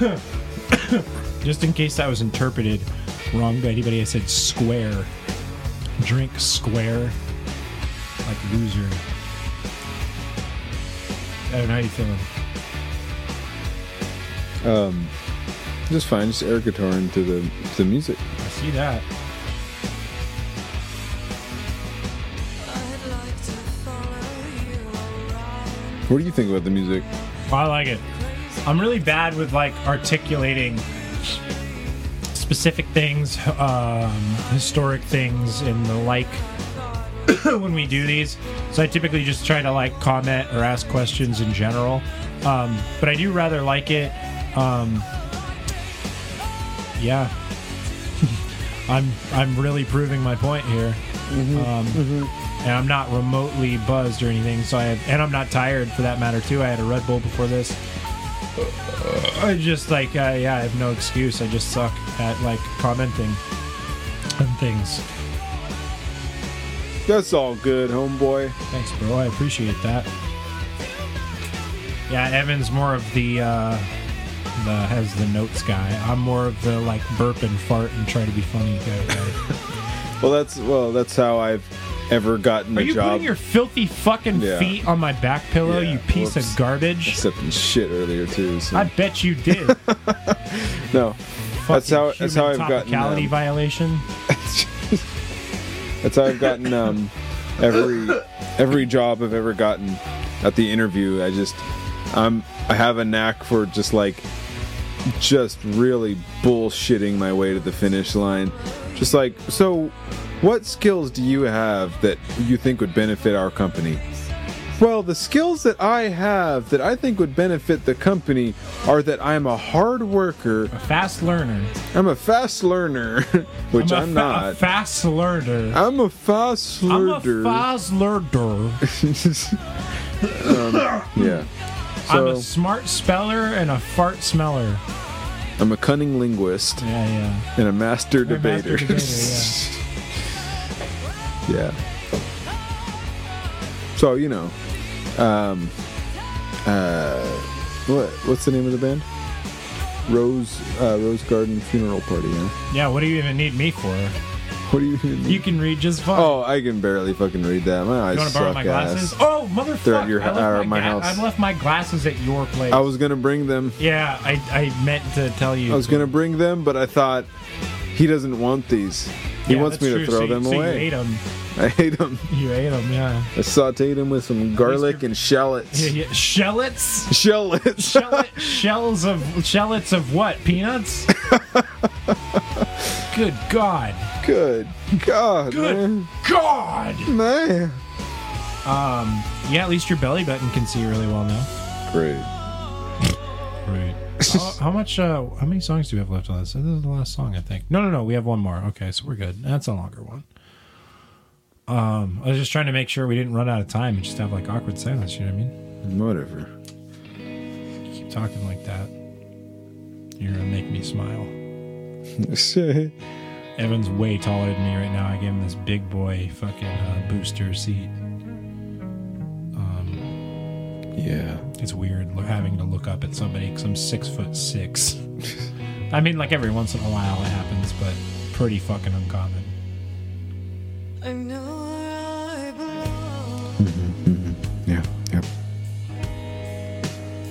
Just in case that was interpreted wrong by anybody, I said square. Drink square. Like loser. I don't know how you feeling. Um, just fine. Just air guitar into the to the music. I see that. What do you think about the music? I like it. I'm really bad with like articulating specific things, um, historic things, and the like when we do these. So I typically just try to like comment or ask questions in general. Um, but I do rather like it. Um, yeah. I'm I'm really proving my point here. Um, And I'm not remotely buzzed or anything. So I have, and I'm not tired for that matter too. I had a Red Bull before this. I just like uh, yeah, I have no excuse. I just suck at like commenting on things. That's all good, homeboy. Thanks, bro. I appreciate that. Yeah, Evan's more of the uh the has the notes guy. I'm more of the like burp and fart and try to be funny guy. guy. Well, that's well, that's how I've ever gotten Are a you job. putting your filthy fucking Yeah. feet on my back pillow, Yeah, you piece whoops. of garbage? Sipping shit earlier too. So. I bet you did. no, that's Fucking how that's how human I've gotten. topicality um, violation. That's how I've gotten um, every every job I've ever gotten at the interview. I just I'm I have a knack for just like just really bullshitting my way to the finish line. Just like so, what skills do you have that you think would benefit our company? Well, the skills that I have that I think would benefit the company are that I'm a hard worker, A fast learner. I'm a fast learner, which I'm, I'm, fa- not. a fast learner. I'm a fast learner. I'm a fast learner. Um, yeah. I'm a smart speller and a fart smeller. I'm a cunning linguist Yeah, yeah. and a master Or a debater. master debater, yeah. So you know, um, uh, what what's the name of the band? Rose uh, Rosegarden Funeral Party. Huh? Yeah, what do you even need me for? What do you? Even You can read just fine. oh, I can barely fucking read that. My eyes you want to borrow suck my glasses? ass. Oh, motherfucker! They're at your- I left or my, my house. I left my glasses at your place. I was gonna bring them. Yeah, I, I meant to tell you. I was gonna bring them, but I thought he doesn't want these. He Yeah, wants me to true. throw so, them so away. You ate them. I hate them. You ate them. Yeah. I sauteed them with some garlic and shallots. yeah, yeah. Shallots. Shallots. Shell- shells of shallots of what? Peanuts. Good God. Good God, Good man. God. Man. Um. Yeah. At least your belly button can see really well now. Great. Right. How, how much? Uh, how many songs do we have left on this? This is the last song, I think. No, no, no. We have one more. Okay, so we're good. That's a longer one. Um, I was just trying to make sure we didn't run out of time and just have like awkward silence. You know what I mean? Whatever. You keep talking like that, you're gonna make me smile. Evan's way taller than me right now. I gave him this big boy fucking uh, booster seat. Yeah. it's weird having to look up at somebody because I'm six foot six. I mean, like every once in a while it happens, but pretty fucking uncommon. I know I belong. Yeah. Yep.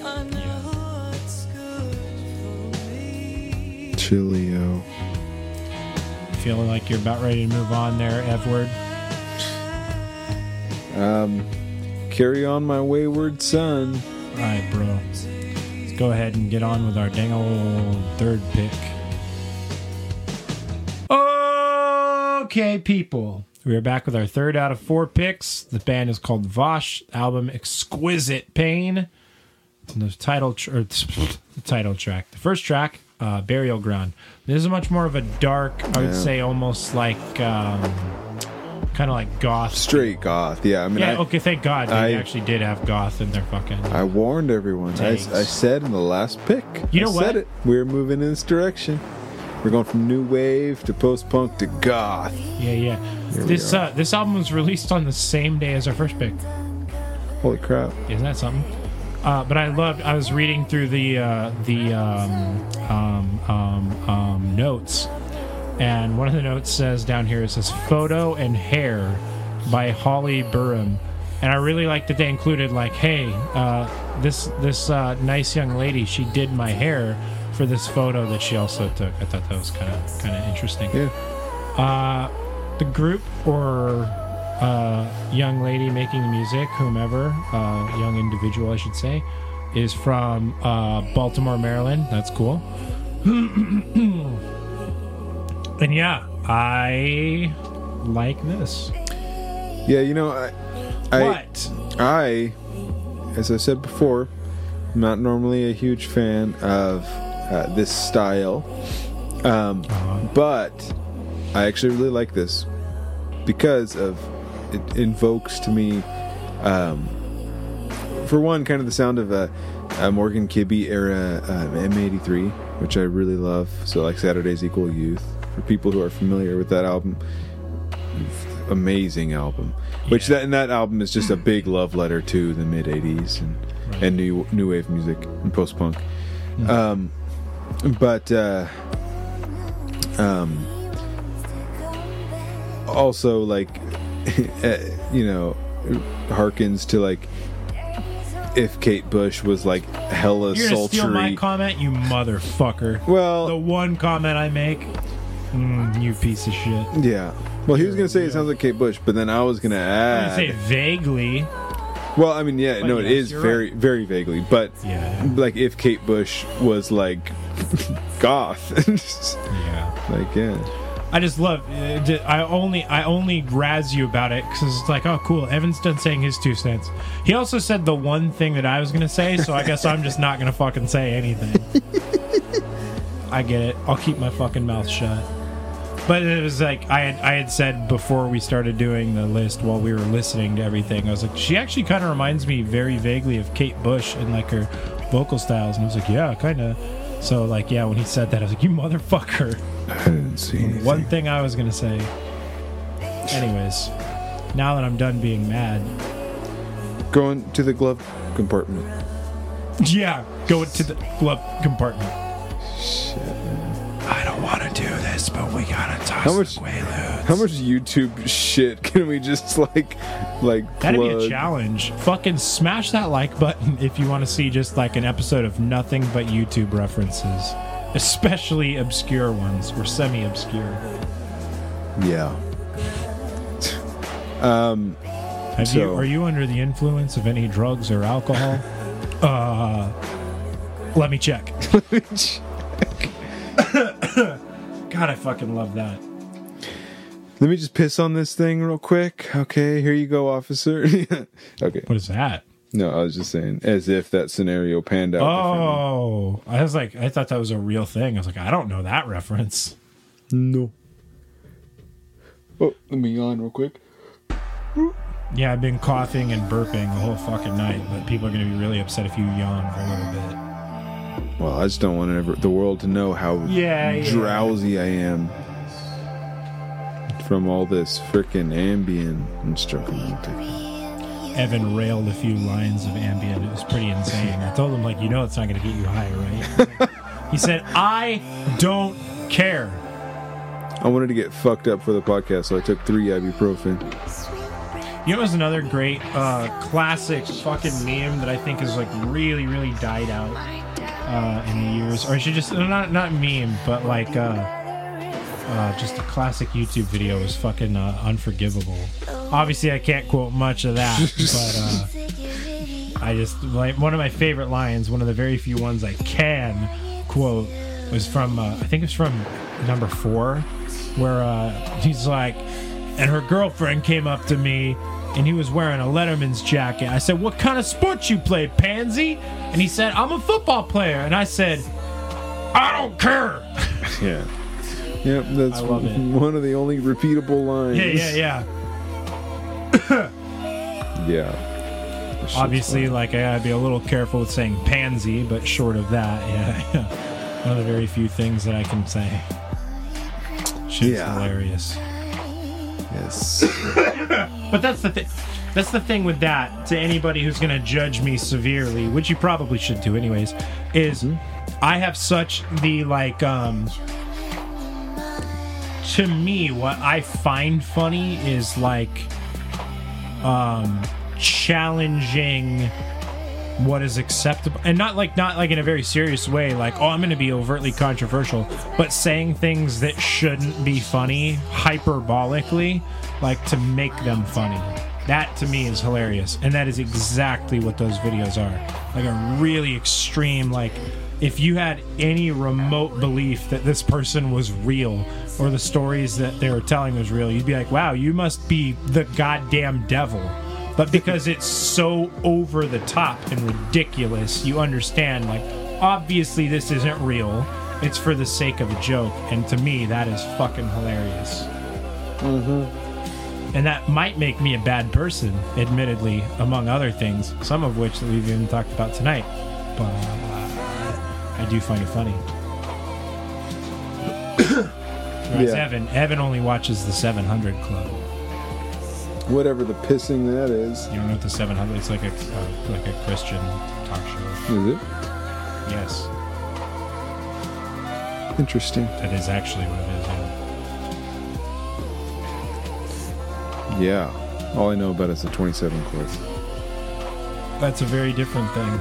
I know what's good for me. Chilio. Feeling like you're about ready to move on there, Edward. Um, carry on my wayward son. All right, bro. Let's go ahead and get on with our dang old third pick. Okay, people. We are back with our third out of four picks. The band is called Vosh. Album Exquisite Pain. And the title, tr- or the title track. The first track, uh, Burial Ground. This is much more of a dark. I would Yeah. say almost like, um, kind of like goth. Straight goth. Yeah. I mean, Yeah. I, okay. Thank God they I- actually did have goth in their fucking. I warned everyone. I, I said in the last pick. You know I what? Said it. We're moving in this direction. We're going from new wave to post punk to goth. Yeah, yeah. Here This uh, this album was released on the same day as our first pick. Holy crap! Isn't that something? Uh, but I loved. I was reading through the uh, the um, um, um, um, notes, and one of the notes says down here it says "photo and hair" by Holly Burham, and I really like that they included like, "Hey, uh, this this uh, nice young lady, she did my hair for this photo that she also took." I thought that was kind of kind of interesting. Yeah. Uh, the group or uh, young lady making the music, whomever, uh, young individual, I should say, is from uh, Baltimore, Maryland. That's cool. and yeah, I like this. Yeah. You know, I, I, What? I, as I said before, I'm not normally a huge fan of uh, this style, um, Uh-huh. but I actually really like this because of it invokes to me, um, for one, kind of the sound of a, a Morgan Kibby era uh, M83, which I really love. So like Saturdays Equal Youth. For people who are familiar with that album, amazing album. Which Yeah. that and that album is just a big love letter to the mid '80s and Right. and new new wave music and post punk. Hmm. Um, but uh, um, also like uh, you know harkens to like if Kate Bush was like hella You're sultry. steal my comment, you motherfucker. well, the one comment I make, mm, you piece of shit. Yeah. Well, he was gonna say it sounds like Kate Bush, but then I was gonna gonna add. say vaguely. well, I mean, yeah, But no, it yes, is you're very, very vaguely, but Yeah, like if Kate Bush was like goth, yeah. like yeah, I just love. uh, d- I only I only razz you about it because it's like, oh, cool. Evan's done saying his two cents. He also said the one thing that I was gonna say, so I guess I'm just not gonna fucking say anything. I get it. I'll keep my fucking mouth shut. But it was like I had I had said before we started doing the list while we were listening to everything. I was like, she actually kind of reminds me very vaguely of Kate Bush and like her vocal styles, and I was like, yeah, kind of. So like, yeah, when he said that, I was like, you motherfucker. I didn't see anything. One thing I was gonna say. Anyways, now that I'm done being mad, going to the glove compartment. yeah, go to the glove compartment. Shit. I don't want to do this, but we gotta toss How much- the Quaaludes. How much YouTube shit can we just like, like That'd be a challenge. Fucking smash that like button if you want to see just like an episode of nothing but YouTube references, especially obscure ones or semi-obscure. Yeah. um. Have you? So- Are you under the influence of any drugs or alcohol? uh, let me check. let me check. God, I fucking love that. Let me just piss on this thing real quick. Okay, here you go, officer. okay. What is that? No, I was just saying, as if that scenario panned out. Oh, I was like, I thought that was a real thing. I was like, I don't know that reference. No. Oh, let me yawn real quick. Yeah, I've been coughing and burping the whole fucking night, but people are gonna be really upset if you yawn for a little bit. Well, I just don't want ever, the world to know how Yeah, yeah. drowsy I am from all this frickin' Ambien and struggling Evan railed a few lines of Ambien. It was pretty insane. I told him, like, you know, it's not gonna get you high, right? he said, I don't care. I wanted to get fucked up for the podcast, so I took three ibuprofen. You know, was another great uh, classic fucking meme that I think has like really, really died out uh, in the years, or I should just not not meme, but like uh, uh, just a classic YouTube video is fucking uh, unforgivable. Obviously, I can't quote much of that, but uh, I just like one of my favorite lines. One of the very few ones I can quote was from uh, I think it's from number four, where uh, he's like, and her girlfriend came up to me. And he was wearing a Letterman's jacket. I said, "What kind of sports you play, pansy?" And he said, "I'm a football player." And I said, "I don't care." Yeah. Yep, that's one of the only repeatable lines. yeah, yeah, yeah. Yeah. Obviously, fun. like I gotta be a little careful with saying pansy, but short of that, yeah, yeah. One of the very few things that I can say. Shit's Yeah. hilarious. Yes. But that's the thing. That's the thing with that. To anybody who's gonna judge me severely, which you probably should do anyways, is I have such the like um. To me, what I find funny is like um challenging what is acceptable and not like not like in a very serious way like oh i'm going to be overtly controversial but saying things that shouldn't be funny hyperbolically like to make them funny. That to me is hilarious and that is exactly what those videos are. Like a really extreme like if you had any remote belief that this person was real or the stories that they were telling was real you'd be like wow you must be the goddamn devil but because it's so over the top and ridiculous, you understand like obviously this isn't real It's for the sake of a joke, and to me, that is fucking hilarious. Mm-hmm. And that might make me a bad person, admittedly, among other things, some of which that we've even talked about tonight. But uh, I do find it funny. Yeah. Evan, Evan only watches the 700 Club. Whatever the pissing that is. You don't know what the 700? It's like a uh, like a Christian talk show. Is it? Yes, Interesting. that is actually what it is. Yeah. Yeah. All I know about is the 27 Club. That's a very different thing.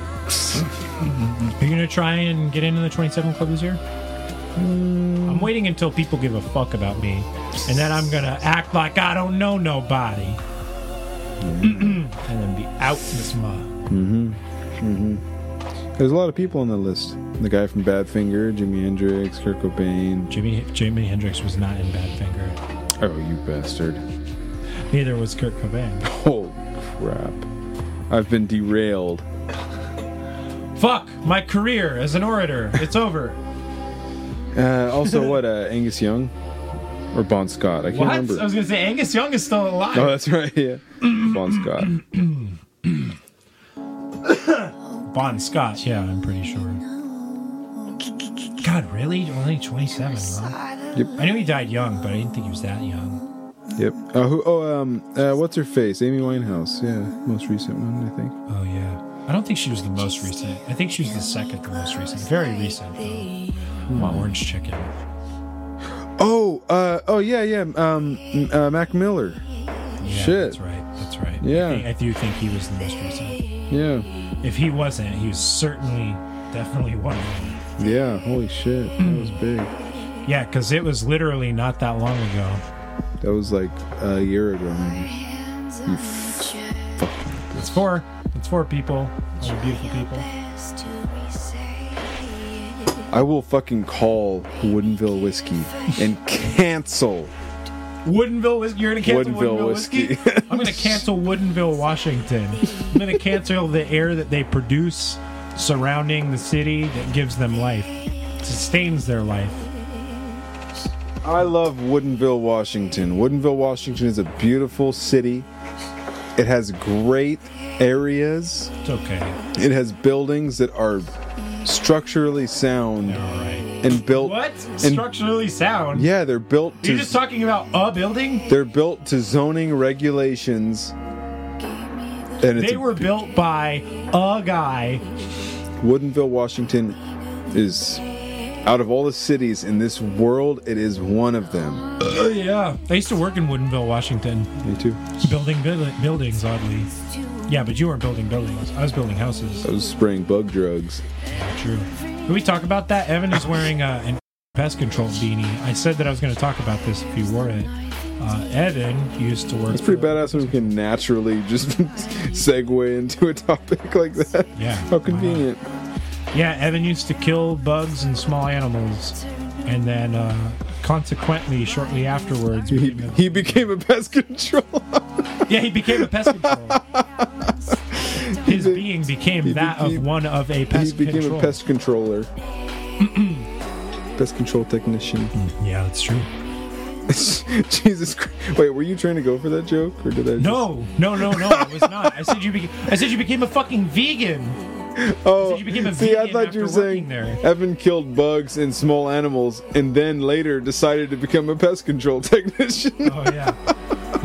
Are you gonna try and get into the 27 Club this year? I'm waiting until people give a fuck about me, and then I'm gonna act like I don't know nobody, and then be out this mud. There's a lot of people on the list. The guy from Badfinger, Jimi Hendrix, Kurt Cobain. Jimmy Jimi Hendrix was not in Badfinger. Oh, you bastard. Neither was Kurt Cobain. Holy crap. I've been derailed. Fuck my career as an orator. It's over. Uh, also, what, uh, Angus Young? Or Bon Scott? I can't what? remember. I was gonna say Angus Young is still alive. Oh, that's right, yeah. bon Scott. Bon Scott. Yeah, I'm pretty sure. God, really? Only 27, huh? Yep. I knew he died young, but I didn't think he was that young. Yep. Uh, who, oh, um, uh, what's her face? Amy Winehouse. Yeah, most recent one, I think. Oh, yeah. I don't think she was the most recent. I think she was the second to most recent. Very recent, though. My orange chicken. Oh, uh, oh yeah, yeah. Um, uh, Mac Miller. Yeah, Shit. That's right. That's right. Yeah. I, think, I do think he was the most recent. Yeah, If he wasn't, he was certainly, definitely one of them. yeah. Holy shit, that was big. Yeah, because it was literally not that long ago. That was like a year ago, maybe. You f- fucking. It's for, it's for people, all the beautiful people. I will fucking call Woodinville whiskey and cancel. Woodinville whiskey. You're gonna cancel Woodinville Woodinville, whiskey. whiskey. I'm gonna cancel Woodinville, Washington. I'm gonna cancel the air that they produce surrounding the city that gives them life, sustains their life. I love Woodinville, Washington. Woodinville, Washington is a beautiful city. It has great areas. It's okay. It has buildings that are structurally sound All right. and built. What? Structurally sound? Yeah, they're built You're to. just talking about a building? they're built to zoning regulations. And it's They were built by a guy. Woodinville, Washington is out of all the cities in this world, it is one of them. Oh yeah. I used to work in Woodinville, Washington, Me too. building buil- buildings. Oddly. Yeah, but you weren't building buildings. I was building houses. I was spraying bug drugs. True. Can we talk about that? Evan is wearing uh, an pest control beanie. I said that I was going to talk about this if he wore it. Uh, Evan used to work. It's pretty badass when we can naturally just segue into a topic like that. Yeah. How convenient. Yeah, Evan used to kill bugs and small animals, and then uh, consequently, shortly afterwards, He, became a- he became a pest control. yeah, he became a pest control. His be- being became he that of one of a pest. Control. He became control. a pest controller. pest control technician. Yeah, that's true. Jesus Christ. Wait, were you trying to go for that joke? Or did I just- No, no, no, no. I was not. I said you. Beca- I said you became a fucking vegan. Oh, a see, I thought you were saying there. Evan killed bugs and small animals, and then later decided to become a pest control technician. Oh yeah,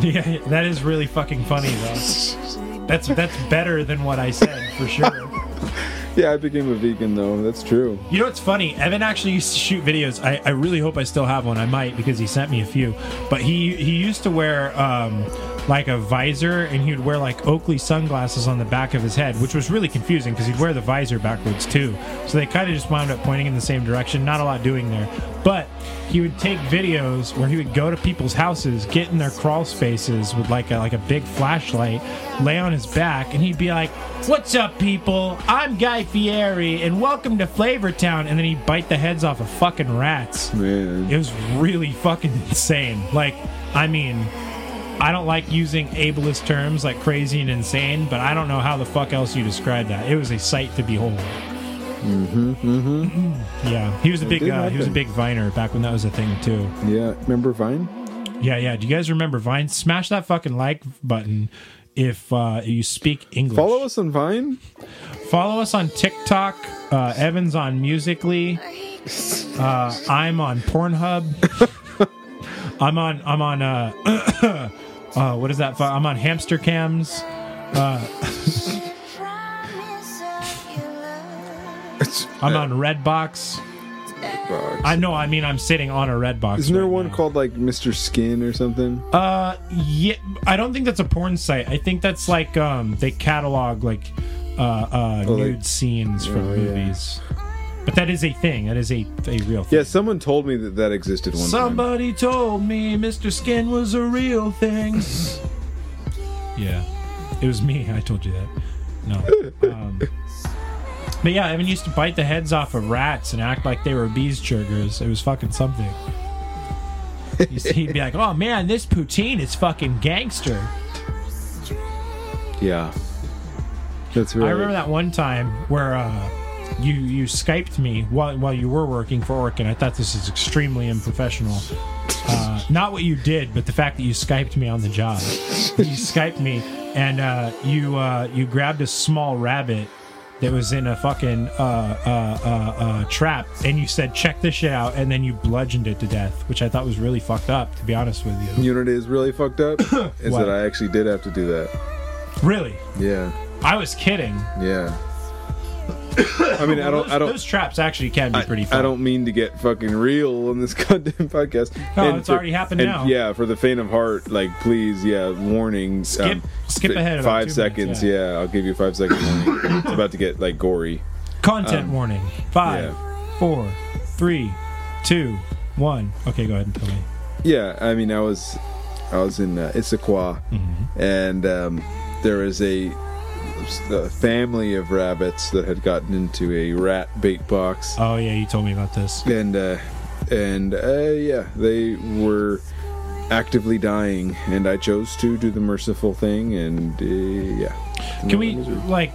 yeah. That is really fucking funny though. That's that's better than what I said for sure. yeah, I became a vegan though. That's true. You know what's funny? Evan actually used to shoot videos. I, I really hope I still have one. I might because he sent me a few. But he he used to wear um, like a visor and he would wear like Oakley sunglasses on the back of his head, which was really confusing because he'd wear the visor backwards too. So they kind of just wound up pointing in the same direction. Not a lot doing there. But he would take videos where he would go to people's houses, get in their crawl spaces with like a like a big flashlight, lay on his back, and he'd be like, "What's up, people? I'm Guy Fieri, and welcome to Flavortown." And then he'd bite the heads off of fucking rats. Man. It was really fucking insane. Like, I mean, I don't like using ableist terms like crazy and insane, but I don't know how the fuck else you describe that. It was a sight to behold. Mm-hmm. Mm-hmm. Yeah, he was a big uh, he was a big viner back when that was a thing too. Yeah, remember Vine? Yeah, yeah. Do you guys remember Vine? Smash that fucking like button if uh, you speak English. Follow us on Vine. Follow us on TikTok. Uh, Evan's on Musically. Uh, I'm on Pornhub. I'm on. I'm on. Uh, uh, what is that? I'm on Hamster Cams. I'm on Redbox. I know. I mean, I'm sitting on a Redbox. Isn't there right one now. called like Mr. Skin or something? Uh, yeah. I don't think that's a porn site. I think that's like um they catalog like uh uh Oh, like- nude scenes from Oh, yeah. Movies. But that is a thing. That is a a real thing. yeah, someone told me that that existed one time. Somebody told me Mr. Skin was a real thing. yeah, it was me. I told you that. No. Um, but yeah, Evan used to bite the heads off of rats and act like they were bees churgers. It was fucking something. You see, He'd be like, "Oh man, this poutine is fucking gangster." Yeah, that's right. I remember that one time where uh, you you Skyped me while while you were working for Orkin. I thought this is extremely unprofessional. Uh, not what you did, but the fact that you Skyped me on the job. You Skyped me, and uh, you uh, you grabbed a small rabbit that was in a fucking uh, uh, uh, uh, trap, and you said, "Check this shit out," and then you bludgeoned it to death, which I thought was really fucked up. To be honest with you, Unity is really fucked up is What? that I actually did have to do that. really, Yeah, I was kidding. yeah. I mean, I don't, those, I don't, those traps actually can be pretty. Fun. I don't mean to get fucking real on this goddamn podcast. No, it's already happened and now. Yeah, for the faint of heart, like please, yeah, warning. um, Skip- skip fi- ahead five seconds. minutes, yeah. I'll give you five seconds. it's about to get like gory. Content warning. Five, yeah. four, three, two, one. Okay, go ahead and tell me. Yeah, I mean, I was, I was in uh, Issaquah, Mm-hmm. and um, there was a, a family of rabbits that had gotten into a rat bait box, Oh yeah, you told me about this. and uh, and uh, yeah, they were actively dying, and I chose to do the merciful thing, and uh, yeah. Can we like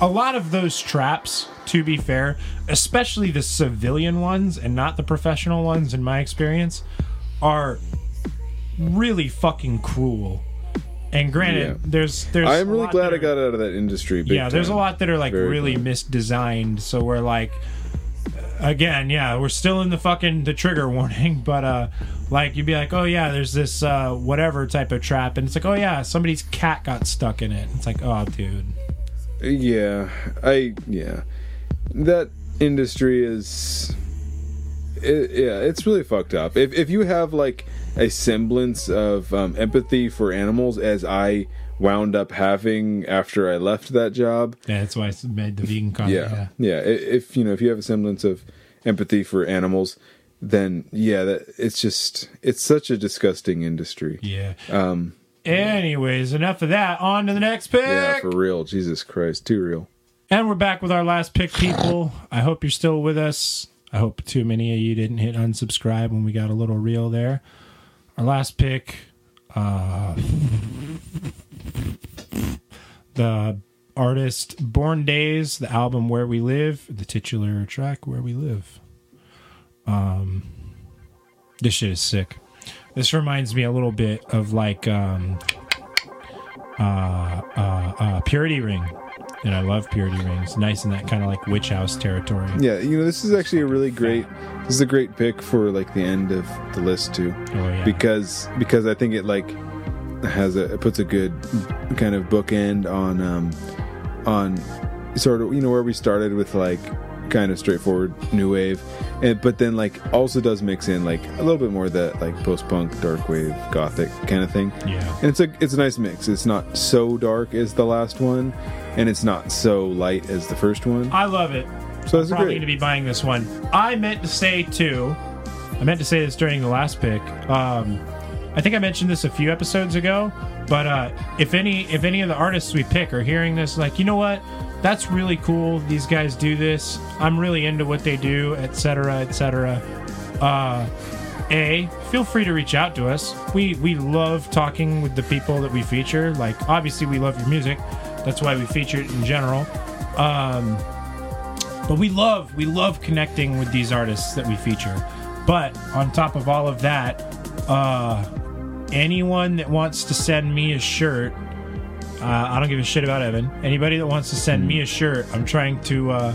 a lot of those traps? To be fair, especially the civilian ones and not the professional ones, in my experience, are really fucking cruel. And granted, Yeah. there's there's. I'm really glad I got out of that industry. Yeah there's a lot that are like Very really glad. misdesigned so we're like again yeah we're still in the fucking the trigger warning but uh like you'd be like oh yeah there's this uh whatever type of trap and it's like oh yeah somebody's cat got stuck in it it's like oh dude Yeah, I yeah. That industry is it, yeah, it's really fucked up. If if you have like a semblance of um, empathy for animals as I wound up having after I left that job, yeah that's why i made the vegan content yeah. Yeah, i- if you know, if you have a semblance of empathy for animals, then yeah, that it's just it's such a disgusting industry. yeah, yeah. Um anyways enough of that on to the next pick yeah, for real. Jesus Christ, too real. And we're back with our last pick, people. I hope you're still with us. I hope too many of you didn't hit unsubscribe when we got a little real there. Our last pick, uh, the artist Born Days, the album Where We Live, the titular track Where We Live. Um, this shit is sick. This reminds me a little bit of like um, uh, uh, uh, Purity Ring. And I love Purity Rings. Nice in that kind of like witch house territory. Yeah, you know, this is actually a really great. This is a great pick for like the end of the list too, Oh yeah. because because I think it like has a it puts a good kind of bookend on um on sort of you know where we started with like kind of straightforward new wave, and but then like also does mix in like a little bit more of that like post punk, dark wave, gothic kind of thing. yeah. And it's a it's a nice mix. It's not so dark as the last one, and it's not so light as the first one. I love it. So it's Probably great. going to be buying this one. I meant to say too. I meant to say this during the last pick. Um, I think I mentioned this a few episodes ago, but uh, if any if any of the artists we pick are hearing this, like you know what, that's really cool. These guys do this. I'm really into what they do, etc., etc. Uh, a feel free to reach out to us. We we love talking with the people that we feature. Like obviously we love your music. That's why we feature it in general. Um, but we love we love connecting with these artists that we feature. But on top of all of that, uh, anyone that wants to send me a shirt, uh, I don't give a shit about Evan. Anybody that wants to send me a shirt, I'm trying to uh,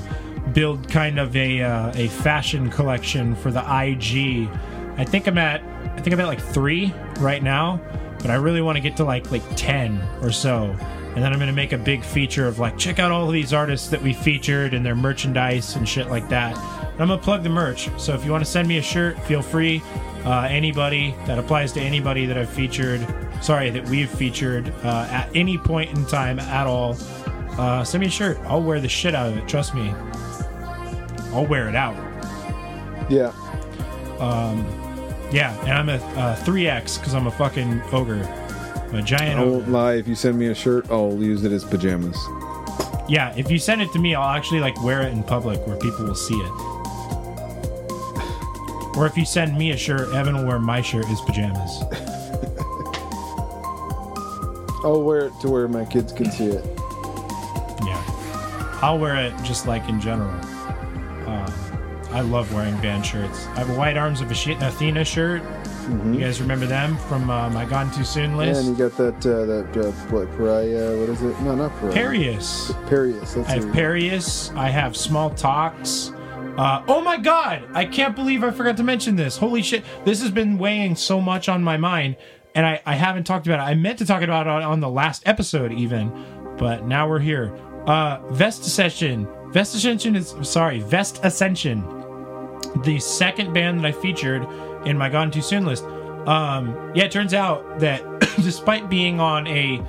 build kind of a uh, a fashion collection for the IG. I think I'm at I think I'm at like three right now, but I really want to get to like like ten or so. And then I'm gonna make a big feature of like check out all of these artists that we featured and their merchandise and shit like that. And I'm gonna plug the merch. So if you want to send me a shirt, feel free. Uh, anybody that applies to anybody that I've featured, sorry that we've featured uh, at any point in time at all. Uh, send me a shirt. I'll wear the shit out of it. Trust me. I'll wear it out. Yeah. Um, Yeah, and I'm a uh, 3X because I'm a fucking ogre. I'm a giant I won't lie. If you send me a shirt, I'll use it as pajamas. Yeah, if you send it to me, I'll actually like wear it in public where people will see it. Or if you send me a shirt, Evan will wear my shirt as pajamas. I'll wear it to where my kids can see it. Yeah. I'll wear it just like in general. Um, I love wearing band shirts. I have a White Arms of Athena shirt. You guys remember them from uh, my Gone Too Soon Yeah, list? and you got that uh, that uh, what pariah? What is it? No, not pariah. Perius. Perius. I have it. Perius. I have Small Talks. Uh, oh my god! I can't believe I forgot to mention this. Holy shit! This has been weighing so much on my mind, and I, I haven't talked about it. I meant to talk about it on, on the last episode, even, but now we're here. Uh, Vest Ascension. Vest Ascension is sorry. Vest Ascension, the second band that I featured in my Gone Too Soon list. Um, yeah, it turns out that despite being on a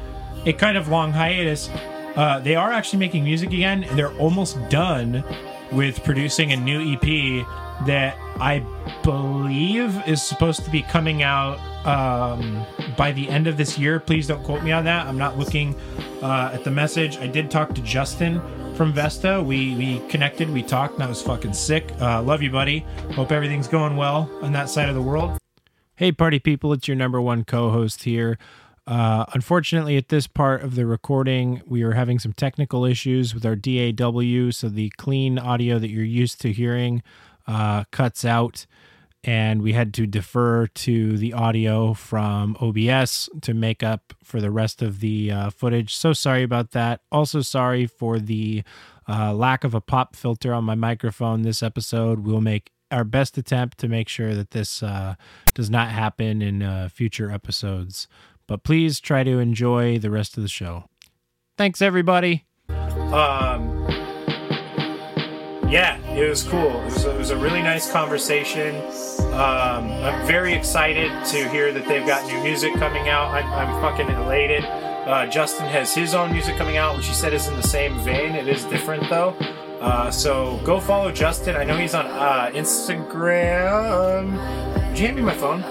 a kind of long hiatus, uh, they are actually making music again, and they're almost done with producing a new EP that I believe is supposed to be coming out um, by the end of this year. Please don't quote me on that. I'm not looking uh, at the message. I did talk to Justin from Vesta. We we connected. We talked. And that was fucking sick. Uh, love you, buddy. Hope everything's going well on that side of the world. Hey, party people, it's your number one co host here. Uh, unfortunately, at this part of the recording, we are having some technical issues with our DAW, so the clean audio that you're used to hearing uh, cuts out, and we had to defer to the audio from OBS to make up for the rest of the uh, footage. So sorry about that. Also, sorry for the uh, lack of a pop filter on my microphone this episode. We'll make our best attempt to make sure that this uh, does not happen in future episodes. But please try to enjoy the rest of the show. Thanks, everybody. Um, yeah, it was cool. It was, it was a really nice conversation. Um, I'm very excited to hear that they've got new music coming out. I'm, I'm fucking elated. Uh, Justin has his own music coming out, which he said is in the same vein. It is different though. Uh, so go follow Justin. I know he's on uh, Instagram. Would you hand me my phone,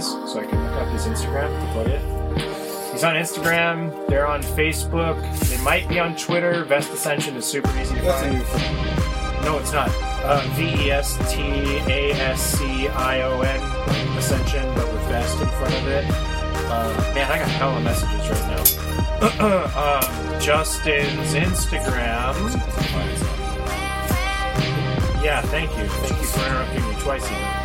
so I can look up his Instagram to plug it? He's on Instagram. They're on Facebook. They might be on Twitter. Vest Ascension is super easy to That's find. No, it's not. Uh, V E S T A S C I O N Ascension, but with vest in front of it. Uh, man, I got hella messages right now. um, Justin's Instagram. Yeah, thank you. Thank you for interrupting me twice even.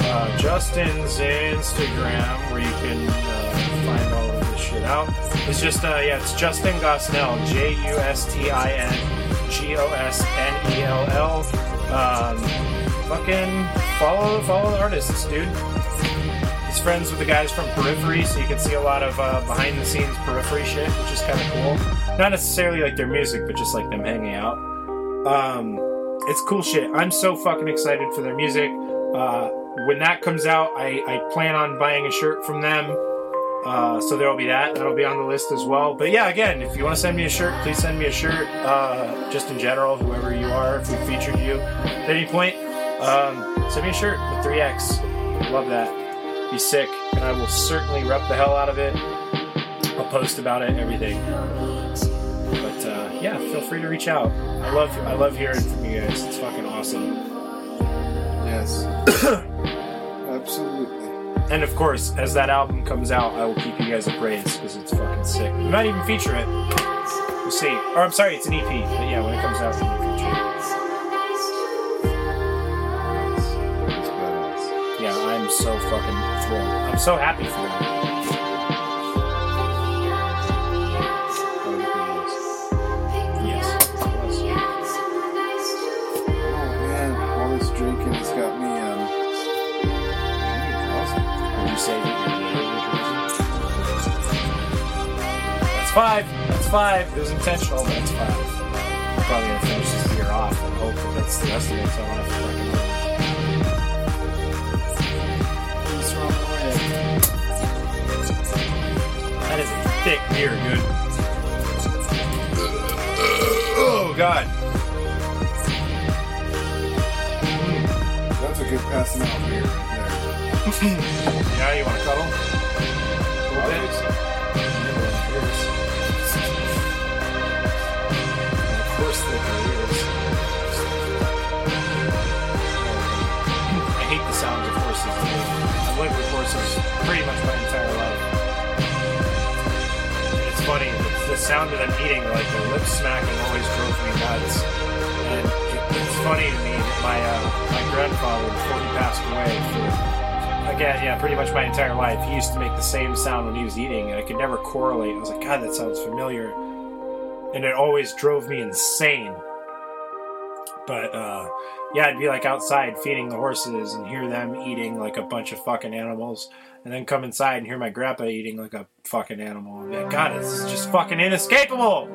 Uh, Justin's Instagram, where you can uh, find all of this shit out, It's just, uh, yeah, it's Justin Gosnell. J U S T I N G O S N E L L. Um, fucking follow, follow the artists, dude. He's friends with the guys from Periphery, so you can see a lot of uh, behind the scenes Periphery shit, which is kind of cool. Not necessarily like their music, but just like them hanging out. Um, it's cool shit. I'm so fucking excited for their music. Uh, when that comes out, I, I plan on buying a shirt from them. Uh, so there will be that. That'll be on the list as well. But yeah, again, if you want to send me a shirt, please send me a shirt. Uh, just in general, whoever you are, if we featured you at any point, um, send me a shirt with 3X. Love that. Be sick, and I will certainly rep the hell out of it. I'll post about it, everything. But uh, yeah, feel free to reach out. I love I love hearing from you guys. It's fucking awesome. Yes. Absolutely. And of course, as that album comes out, I will keep you guys appraised because it's fucking sick. We might even feature it. We'll see. Or I'm sorry, it's an EP. But yeah, when it comes out, we will feature it. Yeah, I'm so fucking thrilled. I'm so happy for them. Five. That's five. It was intentional. but That's five. I'm probably gonna finish this year off and hope that that's the rest of it. So I want to fucking. What's wrong with That is a thick beer, dude. Oh god. That's a good passing out beer right there. Yeah, you want to cuddle? A little bit. Sound of them eating, like the lip smacking, always drove me nuts. And it, it's funny to me that my uh, my grandfather, before he passed away, for again, yeah, pretty much my entire life, he used to make the same sound when he was eating, and I could never correlate. I was like, God, that sounds familiar, and it always drove me insane. But uh, yeah, I'd be like outside feeding the horses and hear them eating like a bunch of fucking animals, and then come inside and hear my grandpa eating like a fucking animal. And like, God, it's just fucking inescapable.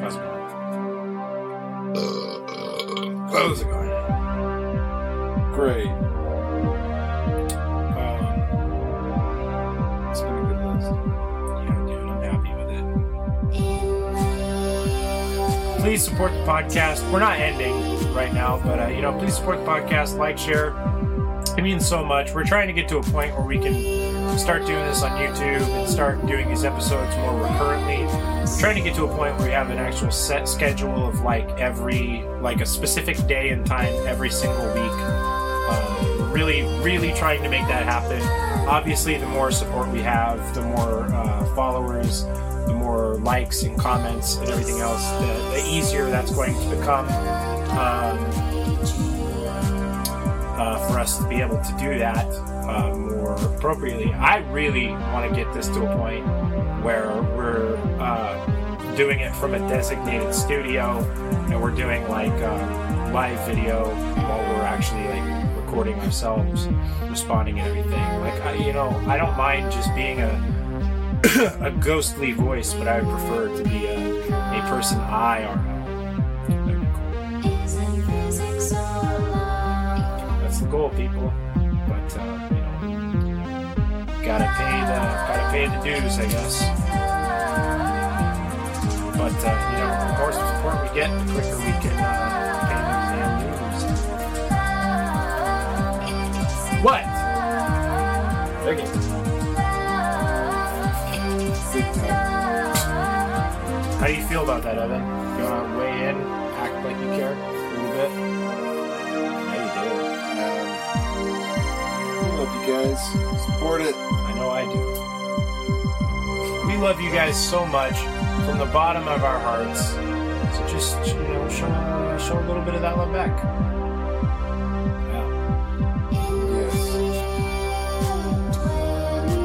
How's it going? How's it going? Great. Um, It's been a good list. yeah, dude, I'm happy with it. Please support the podcast. We're not ending right now, but uh, you know, please support the podcast. Like, share. It means so much. We're trying to get to a point where we can start doing this on YouTube and start doing these episodes more recurrently. We're trying to get to a point where we have an actual set schedule of like every, like a specific day and time every single week. Um, really, really trying to make that happen. Obviously, the more support we have, the more uh, followers, the more likes and comments and everything else, the, the easier that's going to become. Um, uh, for us to be able to do that uh, more appropriately. I really want to get this to a point where we're uh, doing it from a designated studio and we're doing like um, live video while we're actually like recording ourselves, responding and everything. Like I, you know, I don't mind just being a a ghostly voice, but I would prefer to be a, a person IRL. That'd goal, people. But uh, you know, gotta pay the gotta pay the dues, I guess. But uh, you know, the more support we get, the quicker we can uh, pay those damn dues. What? Okay. How do you feel about that, Evan? You wanna weigh in, act like you care a little bit? Guys. Support it. I know I do. We love you guys so much from the bottom of our hearts. So just you know, show show a little bit of that love back. Yeah. Yes.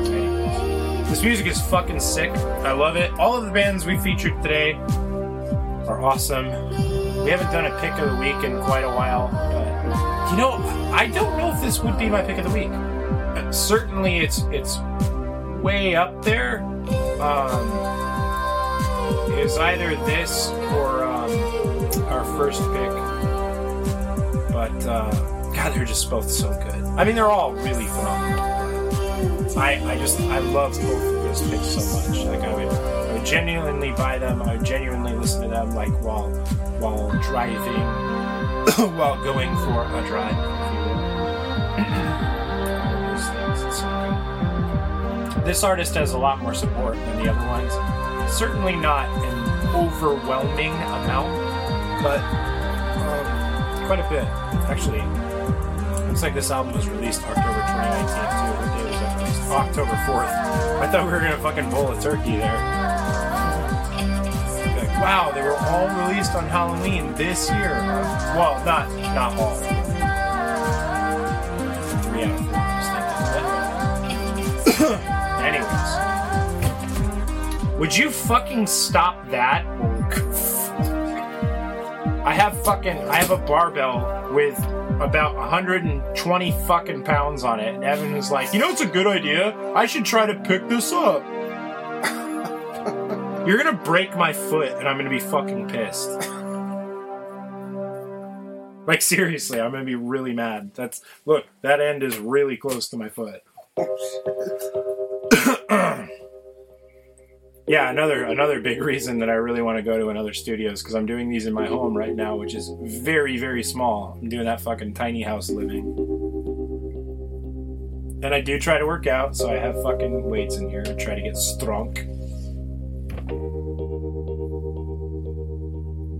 Anyways, this music is fucking sick. I love it. All of the bands we featured today are awesome. We haven't done a pick of the week in quite a while, but you know, I don't know if this would be my pick of the week. Certainly, it's it's way up there. Um, is either this or um, our first pick, but uh, God, they're just both so good. I mean, they're all really phenomenal. I, I just I love both of those picks so much. Like I would, I would genuinely buy them. I would genuinely listen to them like while while driving, while going for a drive. this artist has a lot more support than the other ones. Certainly not an overwhelming amount, but um, quite a bit, actually. Looks like this album was released October 2019 too. What was released? October 4th. I thought we were gonna fucking bowl a turkey there. Wow, they were all released on Halloween this year. Well, not not all. Three out of four. Anyways, would you fucking stop that? I have fucking I have a barbell with about 120 fucking pounds on it, and Evan is like, you know, it's a good idea. I should try to pick this up. You're gonna break my foot, and I'm gonna be fucking pissed. like seriously, I'm gonna be really mad. That's look, that end is really close to my foot. Oh, yeah, another another big reason that I really want to go to another studio is because I'm doing these in my home right now, which is very very small. I'm doing that fucking tiny house living, and I do try to work out, so I have fucking weights in here. I try to get strong.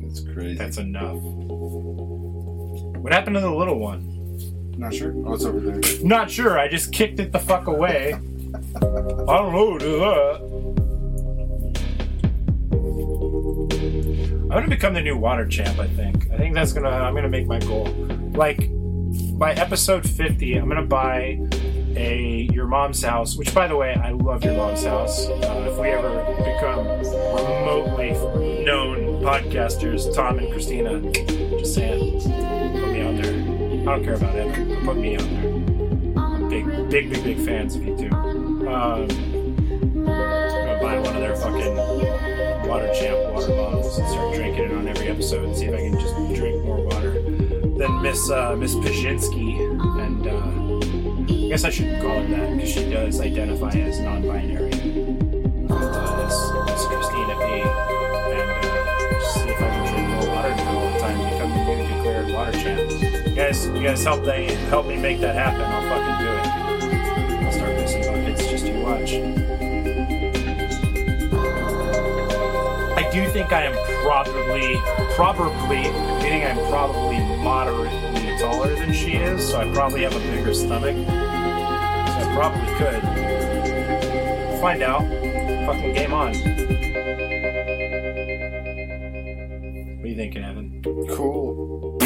That's crazy. That's enough. What happened to the little one? Not sure. Oh, it's over there. Not sure. I just kicked it the fuck away. I don't know. who did that. I'm gonna become the new water champ. I think. I think that's gonna. I'm gonna make my goal. Like by episode 50, I'm gonna buy a your mom's house. Which, by the way, I love your mom's house. Uh, if we ever become remotely known podcasters, Tom and Christina, just saying, put me out there. I don't care about it. Put me out there. Big, big, big, big fans of you too. Um, I'm gonna buy one of their fucking water champ water bottles and start drinking it on every episode and see if I can just drink more water. Then Miss uh, Miss Pajinski, and uh, I guess I shouldn't call her that because she does identify as non-binary. But, uh, Christina P. And uh, see if I can drink more water all the time become the new declared water champ. You guys, you guys help they help me make that happen. I'll fucking just to watch. I do think I am probably, probably, meaning I'm probably moderately taller than she is, so I probably have a bigger stomach. So I probably could. Find out. Fucking game on. What are you thinking, Evan? Cool.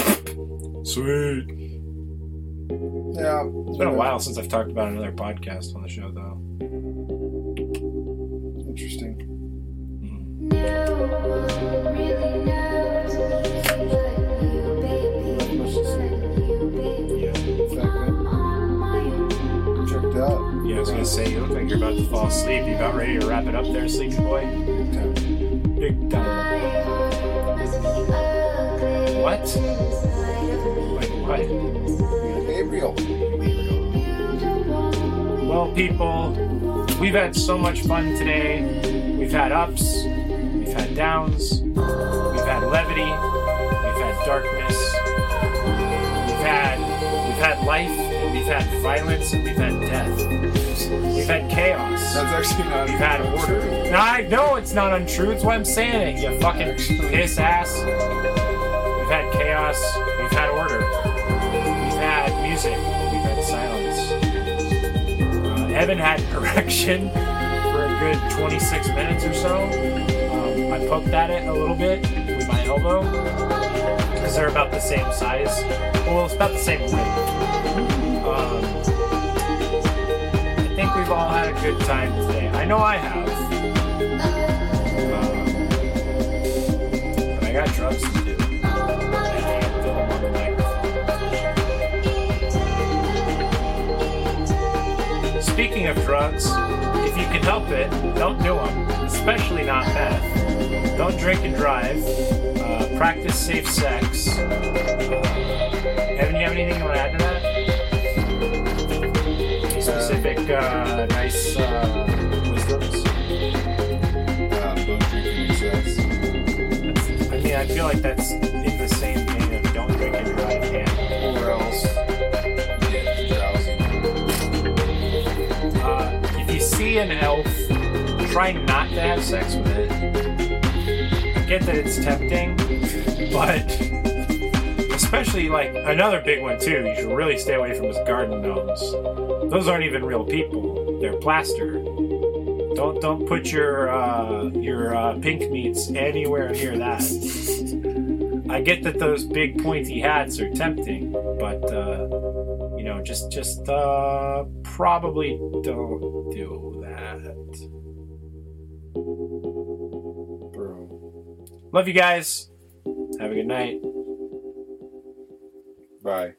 Sweet. Yeah. It's been a while since I've talked about another podcast on the show, though. Asleep. You about ready to wrap it up there, sleepy boy? Big time. Big time. What? Like what? Gabriel. Well, people, we've had so much fun today. We've had ups, we've had downs, we've had levity, we've had darkness, we've had we've had life, and we've had violence, and we've had death. We've had chaos. That's actually not We've had order. true. No, I know it's not untrue. It's why I'm saying it. You fucking piss ass. We've had chaos. We've had order. We've had music. We've had silence. Uh, Evan had an erection for a good 26 minutes or so. Um, I poked at it a little bit with my elbow because they're about the same size. Well, it's about the same width. Um, think we've all had a good time today. I know I have. But I got drugs to do. Speaking of drugs, if you can help it, don't do them, especially not meth. Don't drink and drive. Uh, practice safe sex. Uh, Evan, you have anything you want to add to specific, uh, nice uh, wisdoms? I mean, I feel like that's in the same vein of don't drink and drive and Or else uh, if you see an elf, try not to have sex with it. I get that it's tempting, but especially like another big one too. You should really stay away from those garden gnomes. Those aren't even real people; they're plaster. Don't don't put your uh, your uh, pink meats anywhere near that. I get that those big pointy hats are tempting, but uh, you know, just just uh probably don't do that. Bro. Love you guys. Have a good night. Bye.